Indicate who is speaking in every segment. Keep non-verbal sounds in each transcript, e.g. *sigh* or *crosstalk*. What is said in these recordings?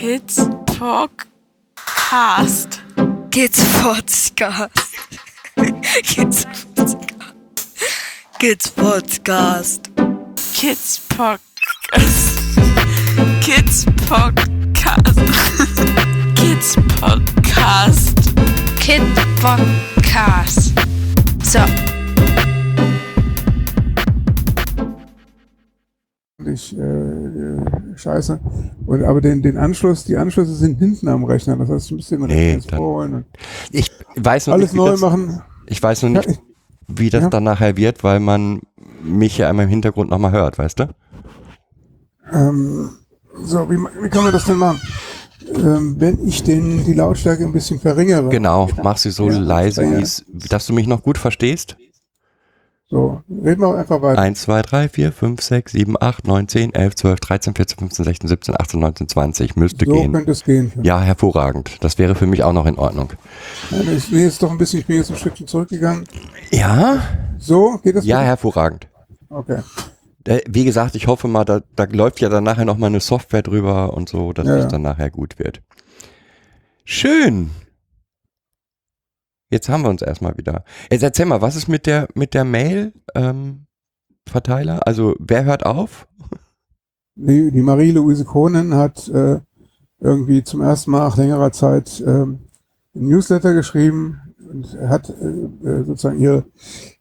Speaker 1: Kids Talk Cast. Kids Podcast. *laughs* Kids Podcast. Kids Podcast.
Speaker 2: Kids Podcast. Kids
Speaker 1: Podcast. Kids Podcast. Kids Podcast. So.
Speaker 3: wirklich äh, äh, scheiße. Und aber den, den Anschluss, die Anschlüsse sind hinten am Rechner. Das heißt,
Speaker 4: du musst den Rechner nee, jetzt Ich weiß noch alles nicht, neu das, machen. Ich weiß noch nicht, wie das ja. dann nachher wird, weil man mich ja einmal im Hintergrund nochmal hört, weißt du?
Speaker 3: Ähm, so, wie, wie können wir das denn machen? Ähm, wenn ich den, die Lautstärke ein bisschen verringere.
Speaker 4: Genau, mach sie so ja, leise, ja. dass du mich noch gut verstehst.
Speaker 3: So, reden wir einfach weiter. 1,
Speaker 4: 2, 3, 4, 5, 6, 7, 8, 9, 10, 11, 12, 13, 14, 15, 16, 17, 18, 19, 20. Müsste
Speaker 3: so
Speaker 4: gehen.
Speaker 3: könnte es gehen.
Speaker 4: Ja, hervorragend. Das wäre für mich auch noch in Ordnung.
Speaker 3: Also ich bin jetzt doch ein bisschen, ich bin jetzt ein Stückchen zurückgegangen.
Speaker 4: Ja? So,
Speaker 3: geht das? Ja, wieder? hervorragend. Okay.
Speaker 4: Äh, wie gesagt, ich hoffe mal, da, da läuft ja dann nachher nochmal eine Software drüber und so, dass ja, es dann nachher gut wird. Schön. Jetzt haben wir uns erstmal wieder. Jetzt erzähl mal, was ist mit der, mit der Mail-Verteiler? Ähm, also, wer hört auf?
Speaker 3: Die, die Marie-Louise Kohnen hat äh, irgendwie zum ersten Mal nach längerer Zeit ähm, ein Newsletter geschrieben und hat äh, äh sozusagen ihre,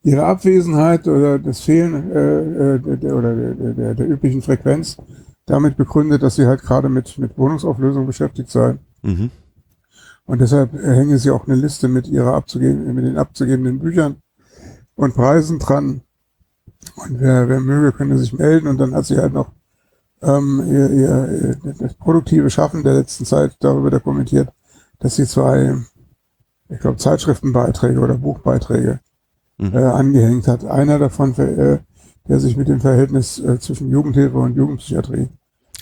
Speaker 3: ihre Abwesenheit oder das Fehlen äh, der, äh, der, oder der, der, der üblichen Frequenz damit begründet, dass sie halt gerade mit, mit Wohnungsauflösung beschäftigt sei. Mhm. Und deshalb hängen sie auch eine Liste mit ihrer abzugeben, mit den abzugebenden Büchern und Preisen dran. Und wer, wer möge, könnte sich melden. Und dann hat sie halt noch ähm, ihr, ihr, ihr, das produktive Schaffen der letzten Zeit darüber dokumentiert, dass sie zwei, ich glaube, Zeitschriftenbeiträge oder Buchbeiträge mhm. äh, angehängt hat. Einer davon, äh, der sich mit dem Verhältnis äh, zwischen Jugendhilfe und Jugendpsychiatrie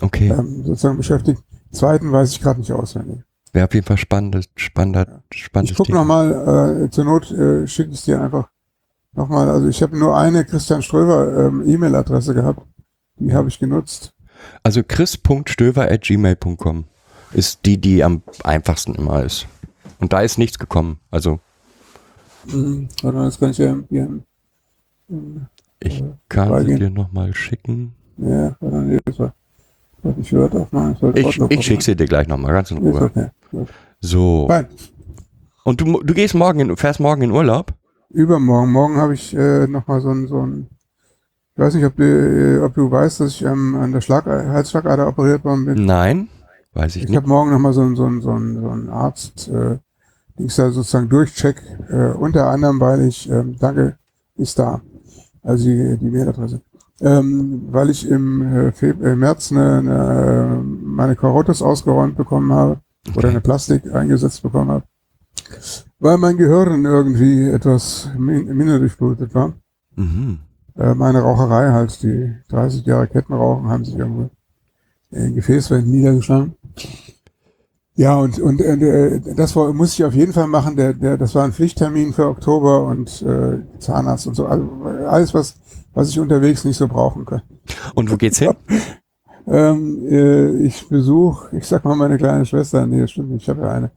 Speaker 4: okay.
Speaker 3: ähm, sozusagen beschäftigt. Zweiten weiß ich gerade nicht auswendig.
Speaker 4: Wäre auf jeden Fall spannend, spannender, spannendes
Speaker 3: Ich
Speaker 4: guck
Speaker 3: nochmal, äh, zur Not äh, schicke ich dir einfach nochmal. Also ich habe nur eine Christian Ströver ähm, E-Mail-Adresse gehabt. Die habe ich genutzt.
Speaker 4: Also chris.stöver.gmail.com ist die, die am einfachsten immer ist. Und da ist nichts gekommen. Also.
Speaker 3: Mhm. warte mal, das kann
Speaker 4: ich
Speaker 3: ja hier.
Speaker 4: Ich kann äh, sie dir nochmal schicken.
Speaker 3: Ja, warte mal, das war.
Speaker 4: Ich würde auch mal. Ich, ich, ich schicke sie dir gleich nochmal, ganz in Ruhe. Okay. So. Bye. Und du, du gehst morgen, in, fährst morgen in Urlaub?
Speaker 3: Übermorgen. Morgen habe ich äh, nochmal so ein, so ein, ich weiß nicht, ob du, äh, ob du weißt, dass ich ähm, an der Schlag Halsschlagader operiert worden bin.
Speaker 4: Nein, weiß ich, ich nicht. Ich habe
Speaker 3: morgen nochmal so ein, so ein, so ein, so ein Arzt, äh, ich da sozusagen durchcheck, äh, unter anderem, weil ich, ähm, danke, ist da. Also die, die Mailadresse ähm, weil ich im äh, äh, März eine, eine, äh, meine Karottes ausgeräumt bekommen habe okay. oder eine Plastik eingesetzt bekommen habe, weil mein Gehirn irgendwie etwas min minder durchblutet war.
Speaker 4: Mhm. Äh,
Speaker 3: meine Raucherei halt, die 30 Jahre Kettenrauchen haben sich irgendwo in Gefäßwänden niedergeschlagen. Ja, und, und äh, das war, muss ich auf jeden Fall machen. Der, der, das war ein Pflichttermin für Oktober und äh, Zahnarzt und so. Also alles, was, was ich unterwegs nicht so brauchen kann.
Speaker 4: Und wo geht's hin?
Speaker 3: *laughs* ähm, äh, ich besuche, ich sag mal, meine kleine Schwester. Nee, stimmt nicht, ich habe ja eine.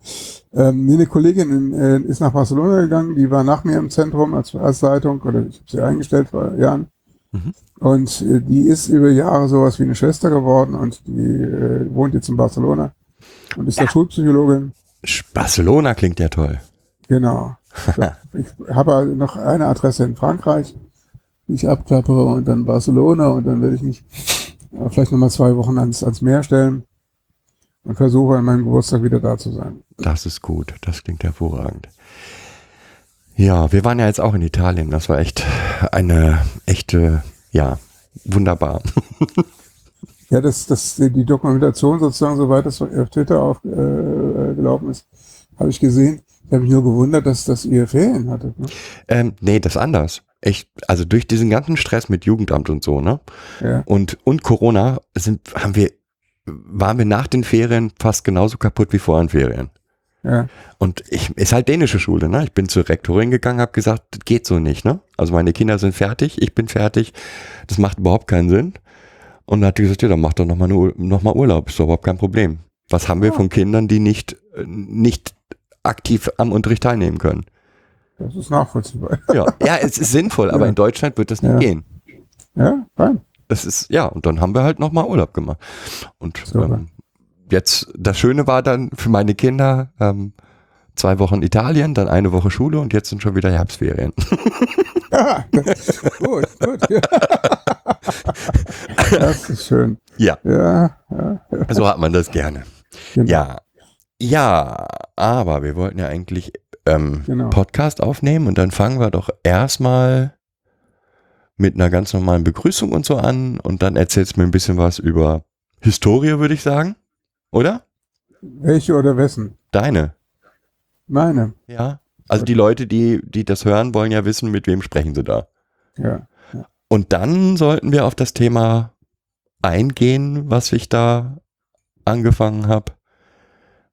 Speaker 3: Ähm, nee, eine Kollegin in, äh, ist nach Barcelona gegangen, die war nach mir im Zentrum als, als Leitung oder ich habe sie eingestellt vor Jahren. Mhm. Und äh, die ist über Jahre sowas wie eine Schwester geworden und die äh, wohnt jetzt in Barcelona und ist ja. da Schulpsychologin.
Speaker 4: Barcelona klingt ja toll.
Speaker 3: Genau. *laughs* ich habe also noch eine Adresse in Frankreich, die ich abklappere und dann Barcelona und dann werde ich mich äh, vielleicht nochmal zwei Wochen ans, ans Meer stellen und versuche an meinem Geburtstag wieder da zu sein.
Speaker 4: Das ist gut, das klingt hervorragend. Ja, wir waren ja jetzt auch in Italien, das war echt eine echte, ja, wunderbar. *laughs*
Speaker 3: Ja, das, das, die Dokumentation sozusagen, soweit das auf Twitter aufgelaufen äh, äh ist, habe ich gesehen. Ich habe mich nur gewundert, dass, dass ihr Ferien hattet.
Speaker 4: Ne? Ähm, nee, das anders. Ich, also durch diesen ganzen Stress mit Jugendamt und so, ne? Ja. Und, und Corona sind, haben wir, waren wir nach den Ferien fast genauso kaputt wie vor den Ferien. Ja. Und ich, ist halt dänische Schule, ne? Ich bin zur Rektorin gegangen, habe gesagt, das geht so nicht, ne? Also meine Kinder sind fertig, ich bin fertig, das macht überhaupt keinen Sinn. Und dann hat die gesagt, ja, dann mach doch nochmal noch, mal Urlaub, ist doch überhaupt kein Problem. Was haben wir ja. von Kindern, die nicht, äh, nicht aktiv am Unterricht teilnehmen können?
Speaker 3: Das ist nachvollziehbar. *laughs*
Speaker 4: Ja, ja es ist sinnvoll, aber ja. in Deutschland wird das nicht ja. gehen. Ja, fein. Das ist, ja, und dann haben wir halt nochmal Urlaub gemacht. Und ähm, jetzt, das Schöne war dann für meine Kinder, ähm, zwei Wochen Italien, dann eine Woche Schule und jetzt sind schon wieder Herbstferien. *laughs*
Speaker 3: ah, gut, gut. Ja. *laughs* Das ist schön.
Speaker 4: Ja.
Speaker 3: ja.
Speaker 4: ja. So hat man das gerne. Genau. Ja. Ja, aber wir wollten ja eigentlich ähm, genau. Podcast aufnehmen und dann fangen wir doch erstmal mit einer ganz normalen Begrüßung und so an und dann erzählst du mir ein bisschen was über Historie, würde ich sagen. Oder?
Speaker 3: Welche oder wessen?
Speaker 4: Deine.
Speaker 3: Meine.
Speaker 4: Ja. Also die Leute, die, die das hören, wollen ja wissen, mit wem sprechen sie da.
Speaker 3: Ja.
Speaker 4: ja. Und dann sollten wir auf das Thema eingehen, was ich da angefangen habe,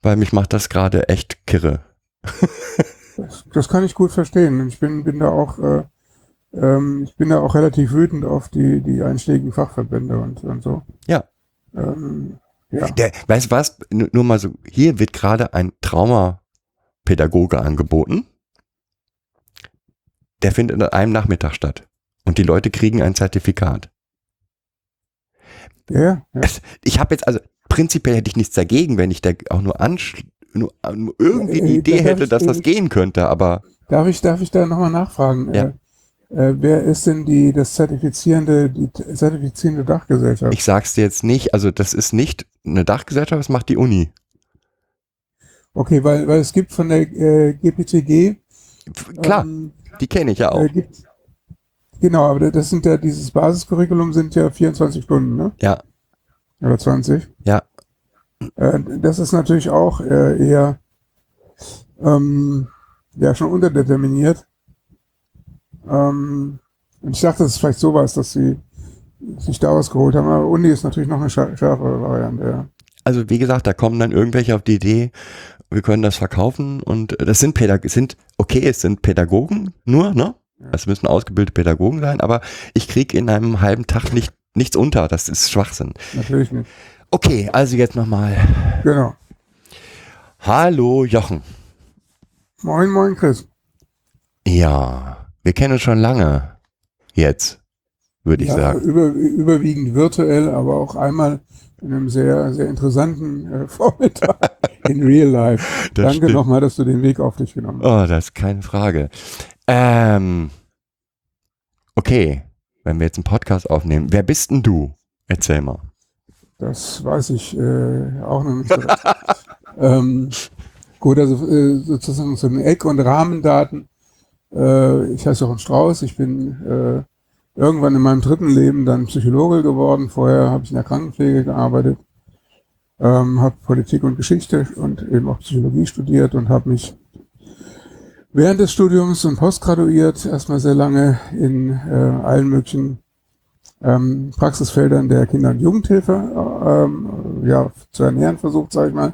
Speaker 4: weil mich macht das gerade echt kirre.
Speaker 3: *laughs* das, das, kann ich gut verstehen. Ich bin, bin da auch, äh, ähm, ich bin da auch relativ wütend auf die, die einschlägigen Fachverbände und, und so.
Speaker 4: Ja.
Speaker 3: Ähm, ja. Der,
Speaker 4: weißt du was? Nur mal so, hier wird gerade ein Trauma Pädagoge angeboten. Der findet an einem Nachmittag statt. Und die Leute kriegen ein Zertifikat. Ja, ja. Ich habe jetzt, also prinzipiell hätte ich nichts dagegen, wenn ich da auch nur, nur, irgendwie eine äh, äh, Idee hätte, ich, dass das ich, gehen könnte, aber.
Speaker 3: Darf ich, darf ich da nochmal nachfragen?
Speaker 4: Ja.
Speaker 3: Äh, äh, wer ist denn die, das zertifizierende, die zertifizierende Dachgesellschaft?
Speaker 4: Ich sag's dir jetzt nicht, also das ist nicht eine Dachgesellschaft, das macht die Uni.
Speaker 3: Okay, weil, weil es gibt von der äh, GPTG.
Speaker 4: Klar, ähm, die kenne ich ja äh, auch. Äh, gibt,
Speaker 3: genau, aber das sind ja, dieses Basiskurriculum sind ja 24 Stunden, ne?
Speaker 4: Ja.
Speaker 3: Oder 20?
Speaker 4: Ja.
Speaker 3: Äh, das ist natürlich auch äh, eher ähm, ja, schon unterdeterminiert. Ähm, und ich dachte, das ist vielleicht sowas, dass sie sich da was geholt haben, aber Uni ist natürlich noch eine schärfere Variante,
Speaker 4: ja. Also wie gesagt, da kommen dann irgendwelche auf die Idee, wir können das verkaufen und äh, das sind Pädag sind okay, es sind Pädagogen nur, ne? Es müssen ausgebildete Pädagogen sein, aber ich kriege in einem halben Tag nicht nichts unter, das ist Schwachsinn.
Speaker 3: Natürlich nicht.
Speaker 4: Okay, also jetzt nochmal.
Speaker 3: Genau.
Speaker 4: Hallo Jochen.
Speaker 3: Moin, moin Chris.
Speaker 4: Ja, wir kennen uns schon lange. Jetzt, würde ich sagen. Über,
Speaker 3: überwiegend virtuell, aber auch einmal in einem sehr, sehr interessanten äh, *laughs* Vormittag in real life. Das Danke nochmal, dass du den Weg auf dich genommen hast. Oh, das
Speaker 4: ist keine Frage. Ähm, okay, wenn wir jetzt einen Podcast aufnehmen, wer bist denn du? Erzähl mal.
Speaker 3: Das weiß ich äh, auch noch nicht. *laughs* ähm, gut, also äh, sozusagen so ein Eck- und Rahmendaten. Äh, ich heiße Jochen Strauß, ich bin äh, irgendwann in meinem dritten Leben dann Psychologe geworden. Vorher habe ich in der Krankenpflege gearbeitet, ähm, habe Politik und Geschichte und eben auch Psychologie studiert und habe mich während des Studiums und postgraduiert erstmal sehr lange in äh, allen möglichen ähm, Praxisfeldern der Kinder- und Jugendhilfe ähm, ja, zu ernähren versucht, sage ich mal.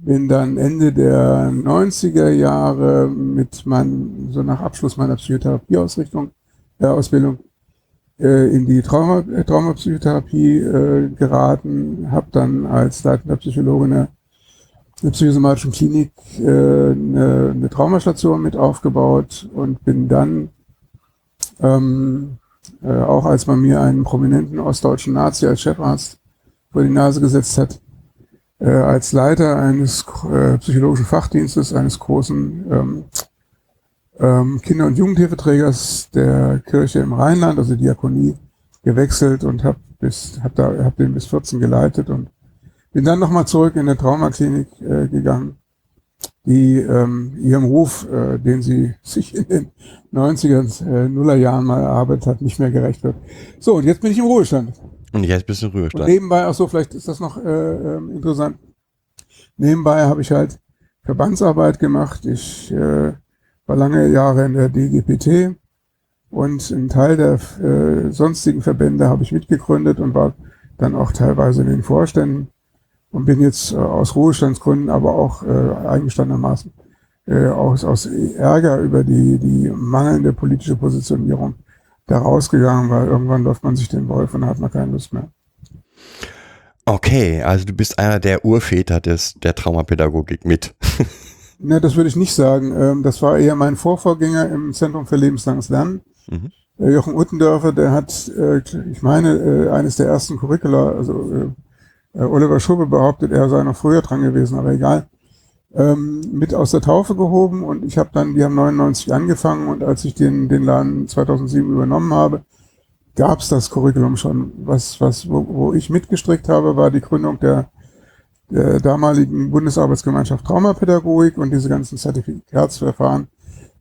Speaker 3: Bin dann Ende der 90er Jahre mit meinem, so nach Abschluss meiner Psychotherapieausrichtung Ausbildung äh, in die Trauma, äh, Traumapsychotherapie äh, geraten, habe dann als leitender Psychologe in der psychosomatischen Klinik, äh, eine, eine, Traumastation mit aufgebaut und bin dann ähm, äh, auch als man mir einen prominenten ostdeutschen Nazi als Chefarzt vor die Nase gesetzt hat, äh, als Leiter eines psychologischen Fachdienstes eines großen ähm, ähm, Kinder- und Jugendhilfeträgers der Kirche im Rheinland, also Diakonie, gewechselt und habe bis hab da hab den bis 14 geleitet und bin dann nochmal zurück in eine Traumaklinik äh, gegangen, die ähm, ihrem Ruf, äh, den sie *laughs* sich in den 90er, äh, Nullerjahren mal erarbeitet hat, nicht mehr gerecht wird. So, und jetzt bin ich im Ruhestand.
Speaker 4: Und jetzt bist du im Ruhestand. Und
Speaker 3: nebenbei, ach so, vielleicht ist das noch äh, ähm, interessant. Nebenbei habe ich halt Verbandsarbeit gemacht. Ich äh, war lange Jahre in der DGPT und einen Teil der äh, sonstigen Verbände habe ich mitgegründet und war dann auch teilweise in den Vorständen und bin jetzt äh, aus Ruhestandsgründen, aber auch äh, eigenstandermaßen äh, aus, aus Ärger über die, die mangelnde politische Positionierung da rausgegangen, weil irgendwann läuft man sich den Wolf und hat man keine Lust mehr.
Speaker 4: Okay, also du bist einer der Urväter des, der Traumapädagogik mit. *laughs*
Speaker 3: Ne, das würde ich nicht sagen. Ähm, das war eher mein Vorvorgänger im Zentrum für lebenslanges Lernen. Mhm. Äh, Jochen Uttendörfer, der hat, äh, ich meine, äh, eines der ersten Curricula, also Oliver Schubbe behauptet, er sei noch früher dran gewesen, aber egal, ähm, mit aus der Taufe gehoben und ich habe dann, wir haben 99 angefangen und als ich den, den Laden 2007 übernommen habe, gab es das Curriculum schon. Was, was, wo, wo ich mitgestrickt habe, war die Gründung der der damaligen Bundesarbeitsgemeinschaft Traumapädagogik und diese ganzen Zertifikatsverfahren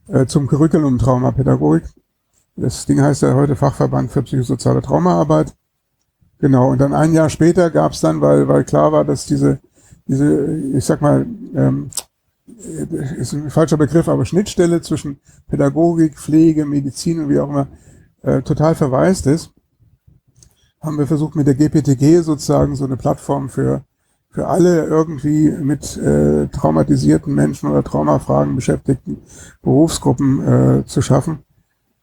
Speaker 3: äh, zum Curriculum Traumapädagogik. Das Ding heißt ja heute Fachverband für psychosoziale Traumaarbeit. Genau, und dann ein Jahr später gab es dann, weil, weil klar war, dass diese, diese, ich sag mal, ähm, äh, ist ein falscher Begriff, aber Schnittstelle zwischen Pädagogik, Pflege, Medizin und wie auch immer äh, total verwaist ist, haben wir versucht mit der GPTG sozusagen so eine Plattform für für alle irgendwie mit äh, traumatisierten Menschen oder Traumafragen beschäftigten Berufsgruppen äh, zu schaffen.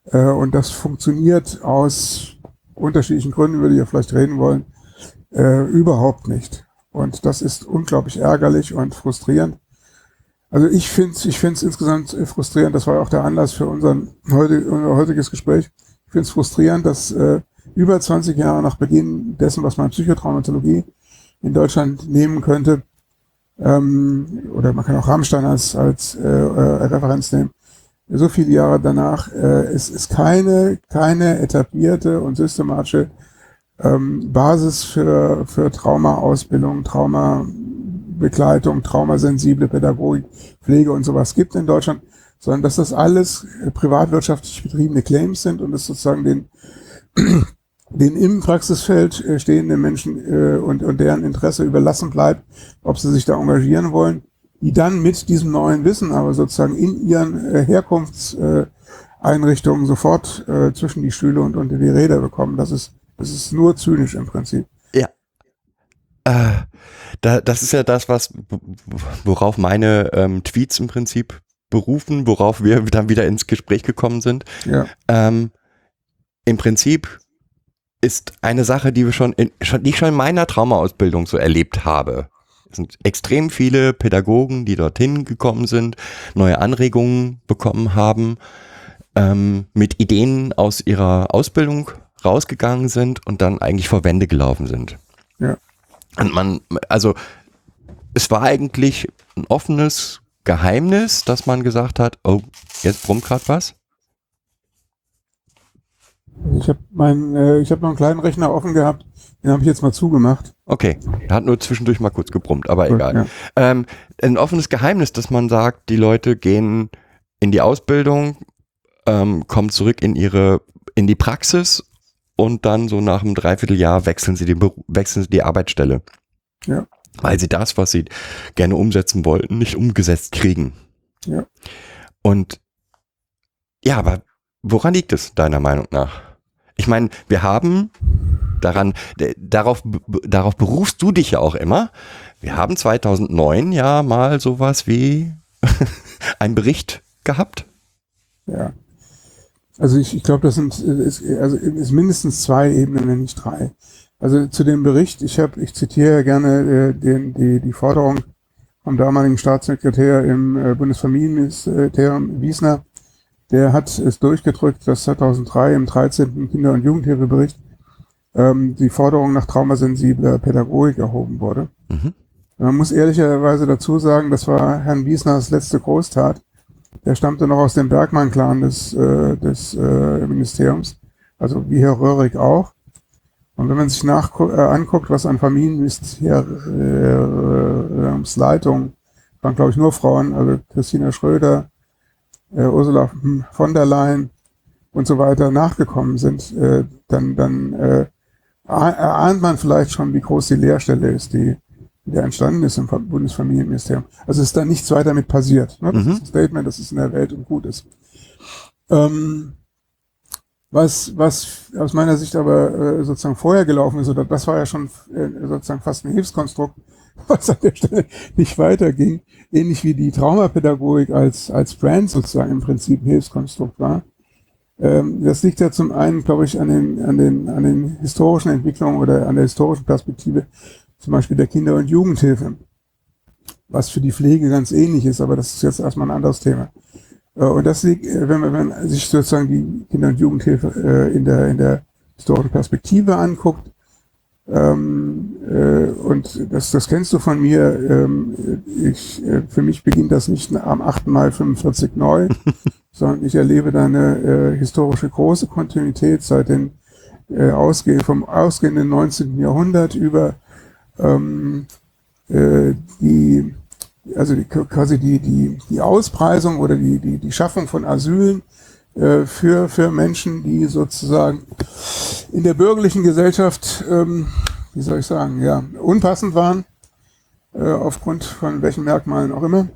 Speaker 3: Äh, und das funktioniert aus unterschiedlichen Gründen, über die wir vielleicht reden wollen, äh, überhaupt nicht. Und das ist unglaublich ärgerlich und frustrierend. Also ich finde es ich find's insgesamt äh, frustrierend, das war auch der Anlass für unseren heutig, unser heutiges Gespräch. Ich finde es frustrierend, dass äh, über 20 Jahre nach Beginn dessen, was man Psychotraumatologie äh, in Deutschland nehmen könnte. Ähm, oder man kann auch Rammstein als, als äh, äh, Referenz nehmen. So viele Jahre danach äh, es ist keine, keine etablierte und systematische ähm, Basis für, für Trauma-Ausbildung, Trauma-Begleitung, traumasensible Pädagogik, Pflege und sowas gibt in Deutschland, sondern dass das alles privatwirtschaftlich betriebene Claims sind und es sozusagen den den im Praxisfeld äh, stehenden Menschen äh, und, und deren Interesse überlassen bleibt, ob sie sich da engagieren wollen, die dann mit diesem neuen Wissen aber sozusagen in ihren äh, Herkunftseinrichtungen sofort zwischen die Stühle und unter die Räder bekommen. Das ist, das ist nur zynisch im Prinzip.
Speaker 4: Ja. Äh, da, das ist ja das, was worauf meine ähm, Tweets im Prinzip berufen, worauf wir dann wieder ins Gespräch gekommen sind.
Speaker 3: Ja.
Speaker 4: Ähm, Im Prinzip ist eine Sache, die wir schon, in, schon, die ich schon in meiner Traumaausbildung so erlebt habe. Es sind extrem viele Pädagogen, die dorthin gekommen sind, neue Anregungen bekommen haben, ähm, mit Ideen aus ihrer Ausbildung rausgegangen sind und dann eigentlich vor Wände gelaufen sind. Ja. Und man, also es war eigentlich ein offenes Geheimnis, dass man gesagt hat, oh, jetzt brummt gerade was.
Speaker 3: Ich habe mein, äh, ich noch einen kleinen Rechner offen gehabt, den habe ich jetzt mal zugemacht.
Speaker 4: Okay, hat nur zwischendurch mal kurz gebrummt, aber Gut, egal. Ja. Ähm, ein offenes Geheimnis, dass man sagt, die Leute gehen in die Ausbildung, ähm, kommen zurück in ihre, in die Praxis und dann so nach einem Dreivierteljahr wechseln sie, den, wechseln sie die Arbeitsstelle. Ja. Weil sie das, was sie gerne umsetzen wollten, nicht umgesetzt kriegen. Ja. Und ja, aber Woran liegt es deiner Meinung nach? Ich meine, wir haben daran, äh, darauf, darauf berufst du dich ja auch immer. Wir haben 2009 ja mal sowas wie *laughs* einen Bericht gehabt.
Speaker 3: Ja. Also ich, ich glaube, das sind ist, also ist mindestens zwei Ebenen, wenn nicht drei. Also zu dem Bericht, ich habe, ich zitiere gerne äh, den, die, die Forderung vom damaligen Staatssekretär im äh, Bundesfamilienministerium Wiesner, der hat es durchgedrückt, dass 2003 im 13. Kinder- und Jugendhilfebericht ähm, die Forderung nach traumasensibler Pädagogik erhoben wurde. Mhm. Man muss ehrlicherweise dazu sagen, das war Herrn Wiesners letzte Großtat. Der stammte noch aus dem Bergmann-Clan des, äh, des äh, Ministeriums, also wie Herr Röhrig auch. Und wenn man sich nach, äh, anguckt, was an Familienministeriumsleitung, waren glaube ich nur Frauen, also Christina Schröder, äh, Ursula von der Leyen und so weiter nachgekommen sind, äh, dann, dann äh, ahnt man vielleicht schon, wie groß die Leerstelle ist, die, die entstanden ist im Bundesfamilienministerium. Also ist da nichts weiter mit passiert. Ne? Das mhm. ist ein Statement, das ist in der Welt und gut ist. Ähm, was, was aus meiner Sicht aber äh, sozusagen vorher gelaufen ist, oder das war ja schon äh, sozusagen fast ein Hilfskonstrukt, *laughs* was an der Stelle nicht weiterging. Ähnlich wie die Traumapädagogik als, als Brand sozusagen im Prinzip ein Hilfskonstrukt war. Ähm, das liegt ja zum einen, glaube ich, an den, an, den, an den historischen Entwicklungen oder an der historischen Perspektive, zum Beispiel der Kinder- und Jugendhilfe, was für die Pflege ganz ähnlich ist, aber das ist jetzt erstmal ein anderes Thema. Äh, und das liegt, äh, wenn man, wenn man sich sozusagen die Kinder- und Jugendhilfe äh, in der, in der historischen Perspektive anguckt, ähm, äh, und das, das kennst du von mir. Ähm, ich, äh, für mich beginnt das nicht am 8. Mai 45 neu, *laughs* sondern ich erlebe da eine äh, historische große Kontinuität seit dem äh, ausgeh vom ausgehenden 19. Jahrhundert über ähm, äh, die also die, quasi die, die, die Auspreisung oder die, die, die Schaffung von Asylen äh, für, für Menschen, die sozusagen in der bürgerlichen Gesellschaft, ähm, wie soll ich sagen, ja, unpassend waren, äh, aufgrund von welchen Merkmalen auch immer.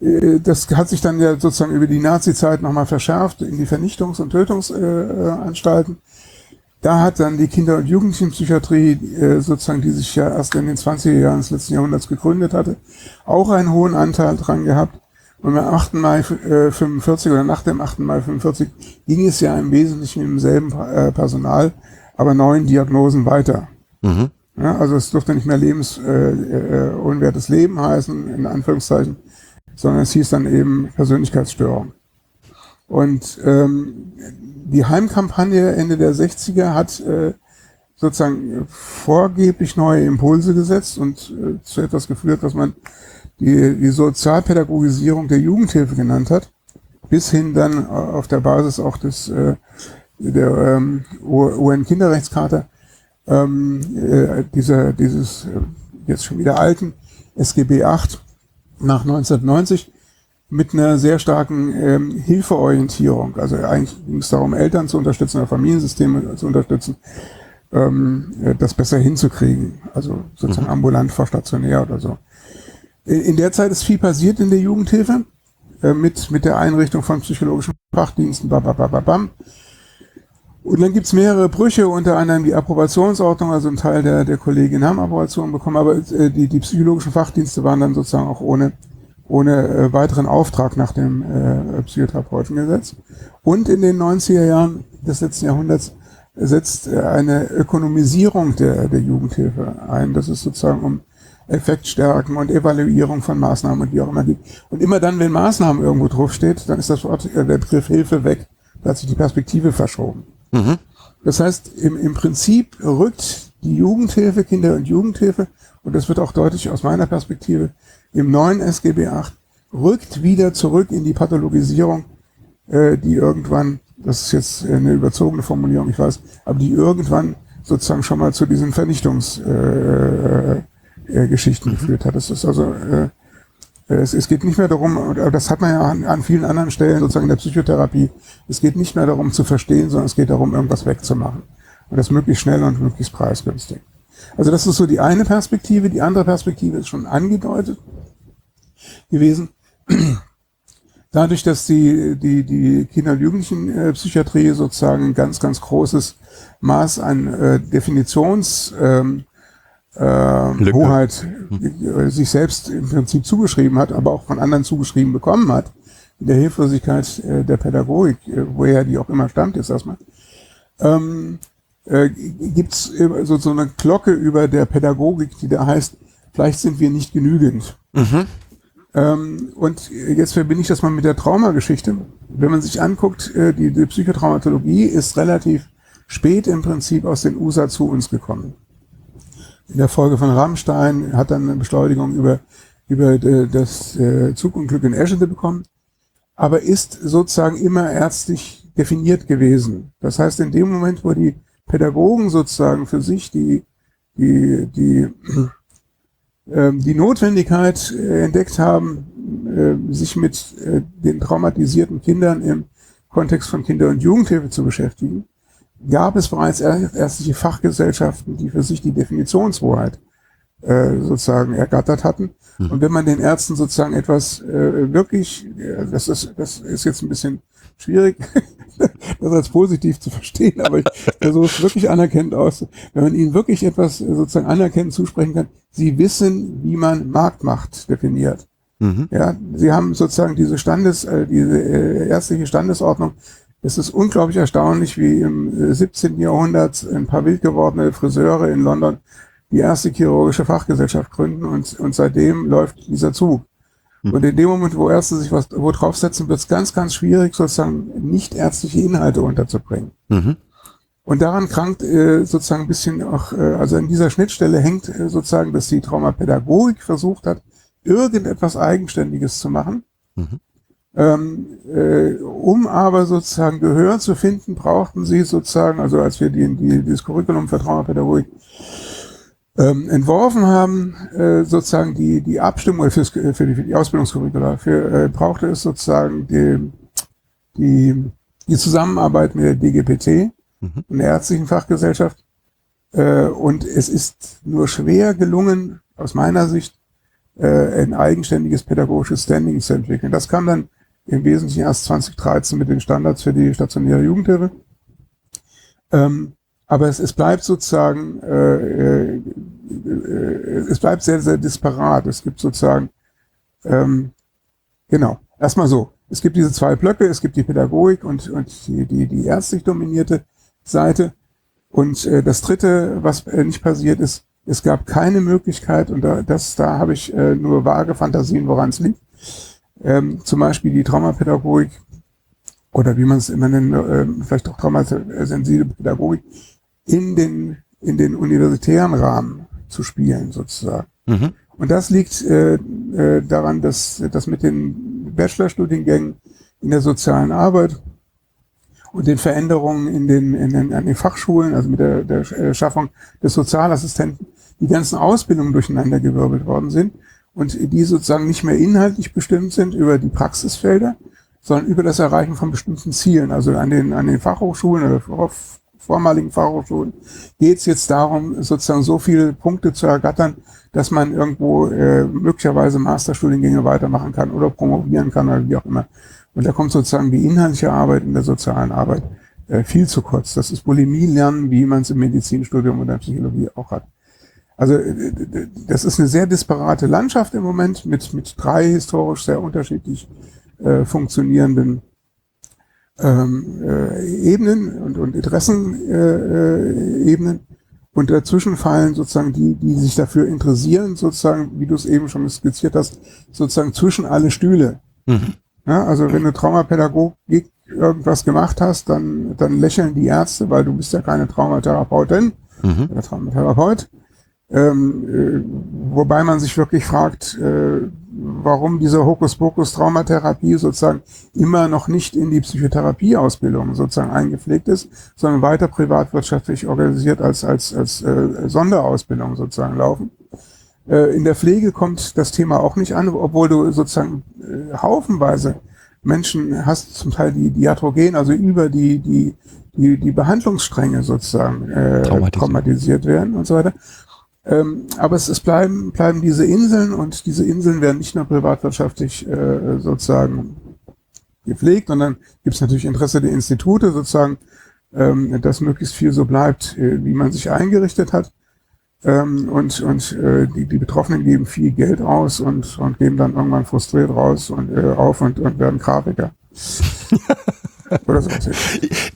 Speaker 3: Äh, das hat sich dann ja sozusagen über die Nazi-Zeit nochmal verschärft in die Vernichtungs- und Tötungsanstalten. Da hat dann die Kinder- und Jugendlichenpsychiatrie, äh, sozusagen, die sich ja erst in den 20er Jahren des letzten Jahrhunderts gegründet hatte, auch einen hohen Anteil dran gehabt. Und am 8. Mai äh, 45 oder nach dem 8. Mai 45 ging es ja im Wesentlichen im selben äh, Personal, aber neuen Diagnosen weiter. Mhm. Ja, also es durfte nicht mehr lebens äh, äh, unwertes Leben heißen, in Anführungszeichen, sondern es hieß dann eben Persönlichkeitsstörung. Und ähm, die Heimkampagne Ende der 60er hat äh, sozusagen vorgeblich neue Impulse gesetzt und äh, zu etwas geführt, was man die, die Sozialpädagogisierung der Jugendhilfe genannt hat, bis hin dann auf der Basis auch des äh, der ähm, UN-Kinderrechtscharta ähm, äh, dieser dieses jetzt schon wieder alten SGB 8 nach 1990 mit einer sehr starken ähm, Hilfeorientierung. Also eigentlich ging es darum, Eltern zu unterstützen oder Familiensysteme zu unterstützen, ähm, das besser hinzukriegen. Also sozusagen mhm. ambulant vor stationär oder so. In der Zeit ist viel passiert in der Jugendhilfe äh, mit, mit der Einrichtung von psychologischen Fachdiensten, bam, Und dann gibt es mehrere Brüche, unter anderem die Approbationsordnung, also ein Teil der, der Kolleginnen haben Approbation bekommen, aber äh, die, die psychologischen Fachdienste waren dann sozusagen auch ohne, ohne äh, weiteren Auftrag nach dem äh, Psychotherapeutengesetz. Und in den 90er Jahren des letzten Jahrhunderts setzt eine Ökonomisierung der, der Jugendhilfe ein, dass es sozusagen um Effektstärken und Evaluierung von Maßnahmen und wie auch immer geht. Und immer dann, wenn Maßnahmen irgendwo draufsteht, dann ist das Wort, äh, der Begriff Hilfe weg. Da hat sich die Perspektive verschoben. Mhm. Das heißt, im, im Prinzip rückt die Jugendhilfe, Kinder- und Jugendhilfe, und das wird auch deutlich aus meiner Perspektive, im neuen SGB 8, rückt wieder zurück in die Pathologisierung, äh, die irgendwann das ist jetzt eine überzogene Formulierung, ich weiß, aber die irgendwann sozusagen schon mal zu diesen Vernichtungsgeschichten äh, äh, äh mhm. geführt hat. Es ist also, äh, äh, es, es geht nicht mehr darum, das hat man ja an, an, vielen anderen Stellen sozusagen in der Psychotherapie, es geht nicht mehr darum zu verstehen, sondern es geht darum, irgendwas wegzumachen. Und das möglichst schnell und möglichst preisgünstig. Also das ist so die eine Perspektive. Die andere Perspektive ist schon angedeutet gewesen dadurch, dass die, die, die Kinder- und Jugendlichenpsychiatrie sozusagen ein ganz, ganz großes Maß an äh, Definitions, ähm, ähm hm. äh, Hoheit sich selbst im Prinzip zugeschrieben hat, aber auch von anderen zugeschrieben bekommen hat, in der Hilflosigkeit äh, der Pädagogik, äh, woher die auch immer stammt, ist erstmal, ähm, äh, gibt es so, so eine Glocke über der Pädagogik, die da heißt, vielleicht sind wir nicht genügend.
Speaker 4: Mhm.
Speaker 3: Ähm, und jetzt verbinde ich das mal mit der Traumageschichte. Wenn man sich anguckt, äh, die, die Psychotraumatologie ist relativ spät im Prinzip aus den USA zu uns gekommen. In der Folge von Rammstein hat dann eine Beschleunigung über, über äh, das äh, Zugunglück in Eschede bekommen, aber ist sozusagen immer ärztlich definiert gewesen. Das heißt, in dem Moment, wo die Pädagogen sozusagen für sich die, die, die ähm, die Notwendigkeit äh, entdeckt haben, äh, sich mit äh, den traumatisierten Kindern im Kontext von Kinder- und Jugendhilfe zu beschäftigen, gab es bereits ärztliche Fachgesellschaften, die für sich die Definitionshoheit sozusagen ergattert hatten. Mhm. Und wenn man den Ärzten sozusagen etwas wirklich, das ist, das ist jetzt ein bisschen schwierig, *laughs* das als positiv zu verstehen, aber ich versuche es wirklich anerkennend aus. Wenn man ihnen wirklich etwas äh, sozusagen anerkennend zusprechen kann, sie wissen, wie man Marktmacht definiert. Mhm. Ja, sie haben sozusagen diese Standes, äh, diese äh, ärztliche Standesordnung. Es ist unglaublich erstaunlich, wie im 17. Äh, Jahrhundert ein paar wild gewordene Friseure in London die erste chirurgische Fachgesellschaft gründen und, und seitdem läuft dieser Zug. Und in dem Moment, wo Ärzte sich was wo draufsetzen, wird es ganz, ganz schwierig, sozusagen nicht ärztliche Inhalte unterzubringen. Mhm. Und daran krankt äh, sozusagen ein bisschen auch, äh, also an dieser Schnittstelle hängt äh, sozusagen, dass die Traumapädagogik versucht hat, irgendetwas Eigenständiges zu machen. Mhm. Ähm, äh, um aber sozusagen Gehör zu finden, brauchten sie sozusagen, also als wir die, die, das Curriculum für Traumapädagogik ähm, entworfen haben, äh, sozusagen die, die Abstimmung fürs, äh, für, die, für die Ausbildungskurricula, äh, brauchte es sozusagen die, die, die Zusammenarbeit mit der DGPT mhm. und der Ärztlichen Fachgesellschaft. Äh, und es ist nur schwer gelungen, aus meiner Sicht, äh, ein eigenständiges pädagogisches Standing zu entwickeln. Das kam dann im Wesentlichen erst 2013 mit den Standards für die stationäre Jugendhilfe. Ähm, aber es, es bleibt sozusagen, äh, äh, äh, es bleibt sehr, sehr disparat. Es gibt sozusagen, ähm, genau, erstmal so. Es gibt diese zwei Blöcke, es gibt die Pädagogik und, und die, die, die ärztlich dominierte Seite. Und äh, das Dritte, was äh, nicht passiert ist, es gab keine Möglichkeit, und da, das, da habe ich äh, nur vage Fantasien, woran es liegt. Ähm, zum Beispiel die Traumapädagogik oder wie man es immer nennt, äh, vielleicht auch traumasensible Pädagogik, in den, in den universitären Rahmen zu spielen, sozusagen. Mhm. Und das liegt äh, äh, daran, dass das mit den Bachelorstudiengängen in der sozialen Arbeit und den Veränderungen in den, in den, an den Fachschulen, also mit der, der äh, Schaffung des Sozialassistenten, die ganzen Ausbildungen durcheinandergewirbelt worden sind und die sozusagen nicht mehr inhaltlich bestimmt sind über die Praxisfelder, sondern über das Erreichen von bestimmten Zielen. Also an den, an den Fachhochschulen oder vormaligen Fachhochschulen geht es jetzt darum, sozusagen so viele Punkte zu ergattern, dass man irgendwo äh, möglicherweise Masterstudiengänge weitermachen kann oder promovieren kann oder wie auch immer. Und da kommt sozusagen die inhaltliche Arbeit in der sozialen Arbeit äh, viel zu kurz. Das ist Bulimie lernen, wie man es im Medizinstudium oder Psychologie auch hat. Also äh, das ist eine sehr disparate Landschaft im Moment mit, mit drei historisch sehr unterschiedlich äh, funktionierenden ähm, äh, Ebenen und, und Interessenebenen. Äh, äh, Ebenen. und dazwischen fallen sozusagen die, die sich dafür interessieren, sozusagen, wie du es eben schon skizziert hast, sozusagen zwischen alle Stühle. Mhm. Ja, also wenn du Traumapädagogik irgendwas gemacht hast, dann, dann lächeln die Ärzte, weil du bist ja keine Traumatherapeutin mhm. oder Traumatherapeut. Ähm, äh, wobei man sich wirklich fragt, äh, warum diese Hokuspokus-Traumatherapie sozusagen immer noch nicht in die Psychotherapieausbildung sozusagen eingepflegt ist, sondern weiter privatwirtschaftlich organisiert als, als, als äh, Sonderausbildung sozusagen laufen. Äh, in der Pflege kommt das Thema auch nicht an, obwohl du sozusagen äh, haufenweise Menschen hast, zum Teil die diatrogen, also über die, die, die, die Behandlungsstränge sozusagen äh, traumatisiert werden und so weiter. Ähm, aber es, es bleiben, bleiben diese Inseln und diese Inseln werden nicht nur privatwirtschaftlich äh, sozusagen gepflegt, sondern gibt es natürlich Interesse der Institute sozusagen, ähm, dass möglichst viel so bleibt, äh, wie man sich eingerichtet hat. Ähm, und und äh, die, die Betroffenen geben viel Geld aus und, und geben dann irgendwann frustriert raus und äh, auf und, und werden Grafiker.
Speaker 4: *laughs* Oder so.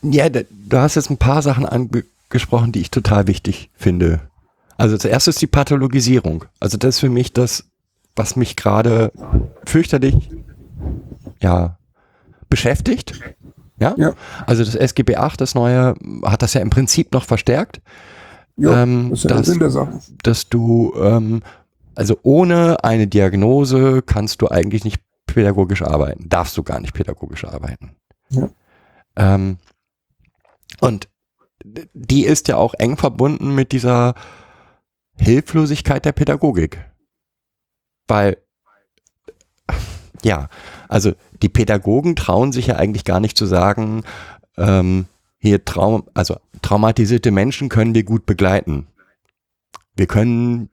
Speaker 4: Ja, du hast jetzt ein paar Sachen angesprochen, die ich total wichtig finde also zuerst ist die Pathologisierung. Also das ist für mich das, was mich gerade fürchterlich ja, beschäftigt. Ja? ja? Also das SGB 8, das neue, hat das ja im Prinzip noch verstärkt. Ja, ähm, das ist ja dass, der Sache. Dass du, ähm, also ohne eine Diagnose kannst du eigentlich nicht pädagogisch arbeiten. Darfst du gar nicht pädagogisch arbeiten. Ja. Ähm, und die ist ja auch eng verbunden mit dieser Hilflosigkeit der Pädagogik. Weil, ja, also die Pädagogen trauen sich ja eigentlich gar nicht zu sagen, ähm, hier Traum, also traumatisierte Menschen können wir gut begleiten. Wir können,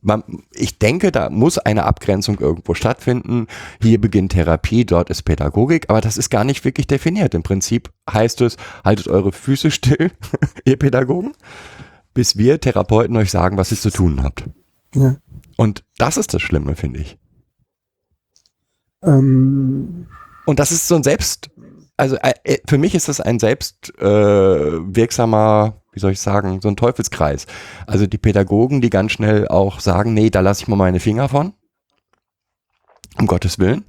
Speaker 4: man, ich denke, da muss eine Abgrenzung irgendwo stattfinden. Hier beginnt Therapie, dort ist Pädagogik, aber das ist gar nicht wirklich definiert. Im Prinzip heißt es, haltet eure Füße still, *laughs* ihr Pädagogen bis wir Therapeuten euch sagen, was ihr zu tun habt. Ja. Und das ist das Schlimme, finde ich. Ähm. Und das ist so ein Selbst, also äh, äh für mich ist das ein selbstwirksamer, äh, wie soll ich sagen, so ein Teufelskreis. Also die Pädagogen, die ganz schnell auch sagen, nee, da lasse ich mal meine Finger von, um Gottes Willen,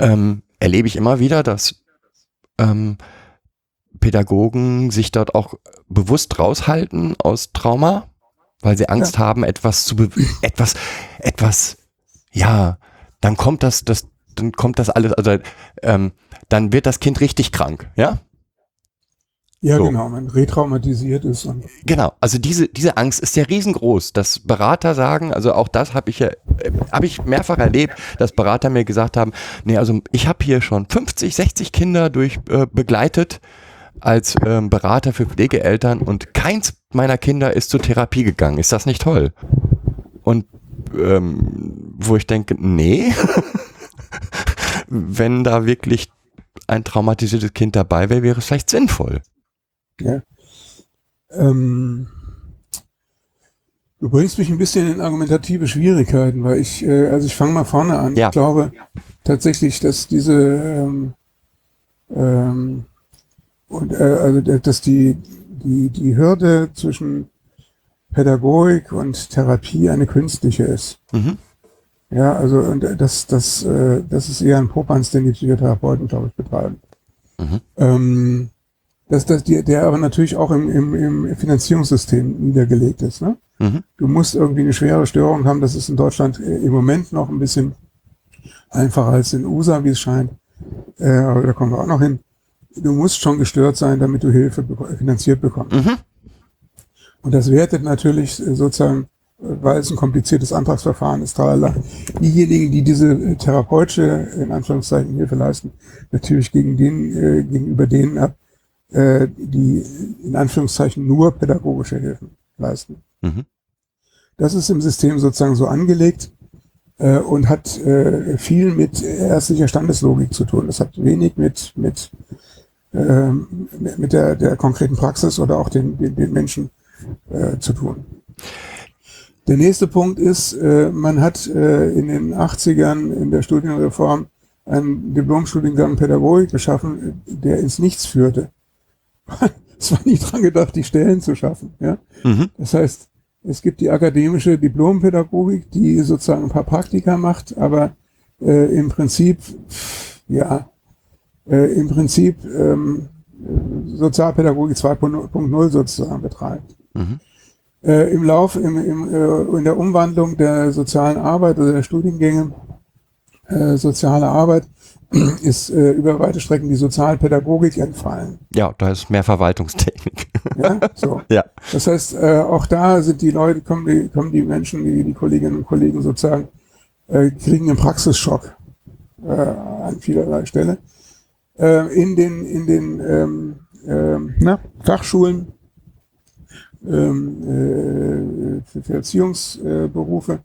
Speaker 4: ähm, erlebe ich immer wieder, dass ähm, Pädagogen sich dort auch äh, bewusst raushalten aus Trauma, weil sie Angst ja. haben, etwas zu etwas, etwas, ja, dann kommt das, das, dann kommt das alles, also ähm, dann wird das Kind richtig krank, ja?
Speaker 3: Ja, so. genau, man retraumatisiert ist.
Speaker 4: genau, also diese, diese Angst ist ja riesengroß, dass Berater sagen, also auch das habe ich ja, äh, habe ich mehrfach erlebt, dass Berater mir gesagt haben, nee, also ich habe hier schon 50, 60 Kinder durch äh, begleitet, als ähm, Berater für Pflegeeltern und keins meiner Kinder ist zur Therapie gegangen. Ist das nicht toll? Und ähm, wo ich denke, nee, *laughs* wenn da wirklich ein traumatisiertes Kind dabei wäre, wäre es vielleicht sinnvoll.
Speaker 3: Ja. Ähm, du bringst mich ein bisschen in argumentative Schwierigkeiten, weil ich, äh, also ich fange mal vorne an. Ja. Ich glaube tatsächlich, dass diese ähm, ähm, und äh, also, dass die, die, die Hürde zwischen Pädagogik und Therapie eine künstliche ist. Mhm. Ja, also und äh, das, das, äh, das ist eher ein Popanz, den die Psychotherapeuten, glaube ich, betreiben. Mhm. Ähm, dass das, der, der aber natürlich auch im, im, im Finanzierungssystem niedergelegt ist. Ne? Mhm. Du musst irgendwie eine schwere Störung haben. Das ist in Deutschland äh, im Moment noch ein bisschen einfacher als in USA, wie es scheint. Äh, aber da kommen wir auch noch hin du musst schon gestört sein, damit du Hilfe finanziert bekommst. Mhm. Und das wertet natürlich äh, sozusagen, weil es ein kompliziertes Antragsverfahren ist, tralala, diejenigen, die diese äh, therapeutische, in Anführungszeichen, Hilfe leisten, natürlich gegen den, äh, gegenüber denen ab, äh, die in Anführungszeichen nur pädagogische Hilfen leisten. Mhm. Das ist im System sozusagen so angelegt äh, und hat äh, viel mit ärztlicher Standeslogik zu tun. Das hat wenig mit, mit äh, mit der, der konkreten Praxis oder auch den, den, den Menschen äh, zu tun. Der nächste Punkt ist, äh, man hat äh, in den 80ern in der Studienreform einen Diplomstudiengang Pädagogik geschaffen, der ins Nichts führte. *laughs* es war nicht dran gedacht, die Stellen zu schaffen. Ja? Mhm. Das heißt, es gibt die akademische Diplompädagogik, die sozusagen ein paar Praktika macht, aber äh, im Prinzip, ja, äh, im Prinzip ähm, Sozialpädagogik 2.0 sozusagen betreibt. Mhm. Äh, Im Lauf, im, im, äh, in der Umwandlung der sozialen Arbeit oder also der Studiengänge äh, soziale Arbeit *clears throat* ist äh, über weite Strecken die Sozialpädagogik entfallen.
Speaker 4: Ja, da ist mehr Verwaltungstechnik.
Speaker 3: Ja, so. *laughs* ja. Das heißt, äh, auch da sind die Leute, kommen die, kommen die Menschen, die, die Kolleginnen und Kollegen sozusagen, äh, kriegen einen Praxisschock äh, an vielerlei Stelle äh, in den, in den ähm, ähm, na, Fachschulen, ähm, äh, für Erziehungsberufe.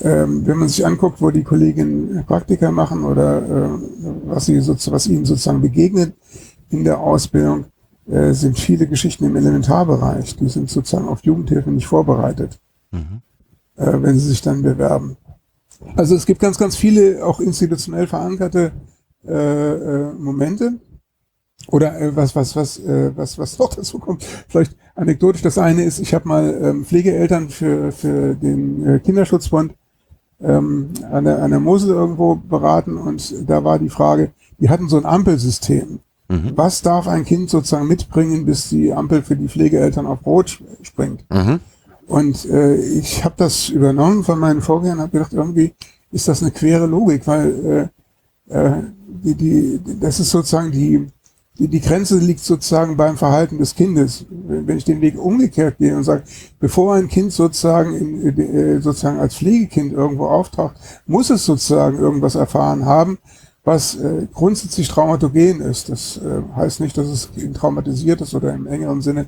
Speaker 3: Ähm, wenn man sich anguckt, wo die Kolleginnen Praktika machen oder äh, was, sie so, was ihnen sozusagen begegnet in der Ausbildung, äh, sind viele Geschichten im Elementarbereich. Die sind sozusagen auf Jugendhilfe nicht vorbereitet, mhm. Äh, wenn sie sich dann bewerben. Also es gibt ganz, ganz viele auch institutionell verankerte äh, äh, Momente. Oder äh, was, was, was, äh, was, was noch dazu kommt, vielleicht anekdotisch. Das eine ist, ich habe mal ähm, Pflegeeltern für, für den äh, Kinderschutzbund ähm, an, der, an der Mosel irgendwo beraten und da war die Frage, die hatten so ein Ampelsystem. Mhm. Was darf ein Kind sozusagen mitbringen, bis die Ampel für die Pflegeeltern auf Rot springt? Mhm. Und äh, ich habe das übernommen von meinen Vorgängern und habe gedacht, irgendwie ist das eine quere Logik, weil äh, äh, die, die, das ist sozusagen die, die, die Grenze liegt sozusagen beim Verhalten des Kindes. Wenn ich den Weg umgekehrt gehe und sage, bevor ein Kind sozusagen, in, äh, sozusagen als Pflegekind irgendwo auftaucht, muss es sozusagen irgendwas erfahren haben, was äh, grundsätzlich traumatogen ist. Das äh, heißt nicht, dass es traumatisiert ist oder im engeren Sinne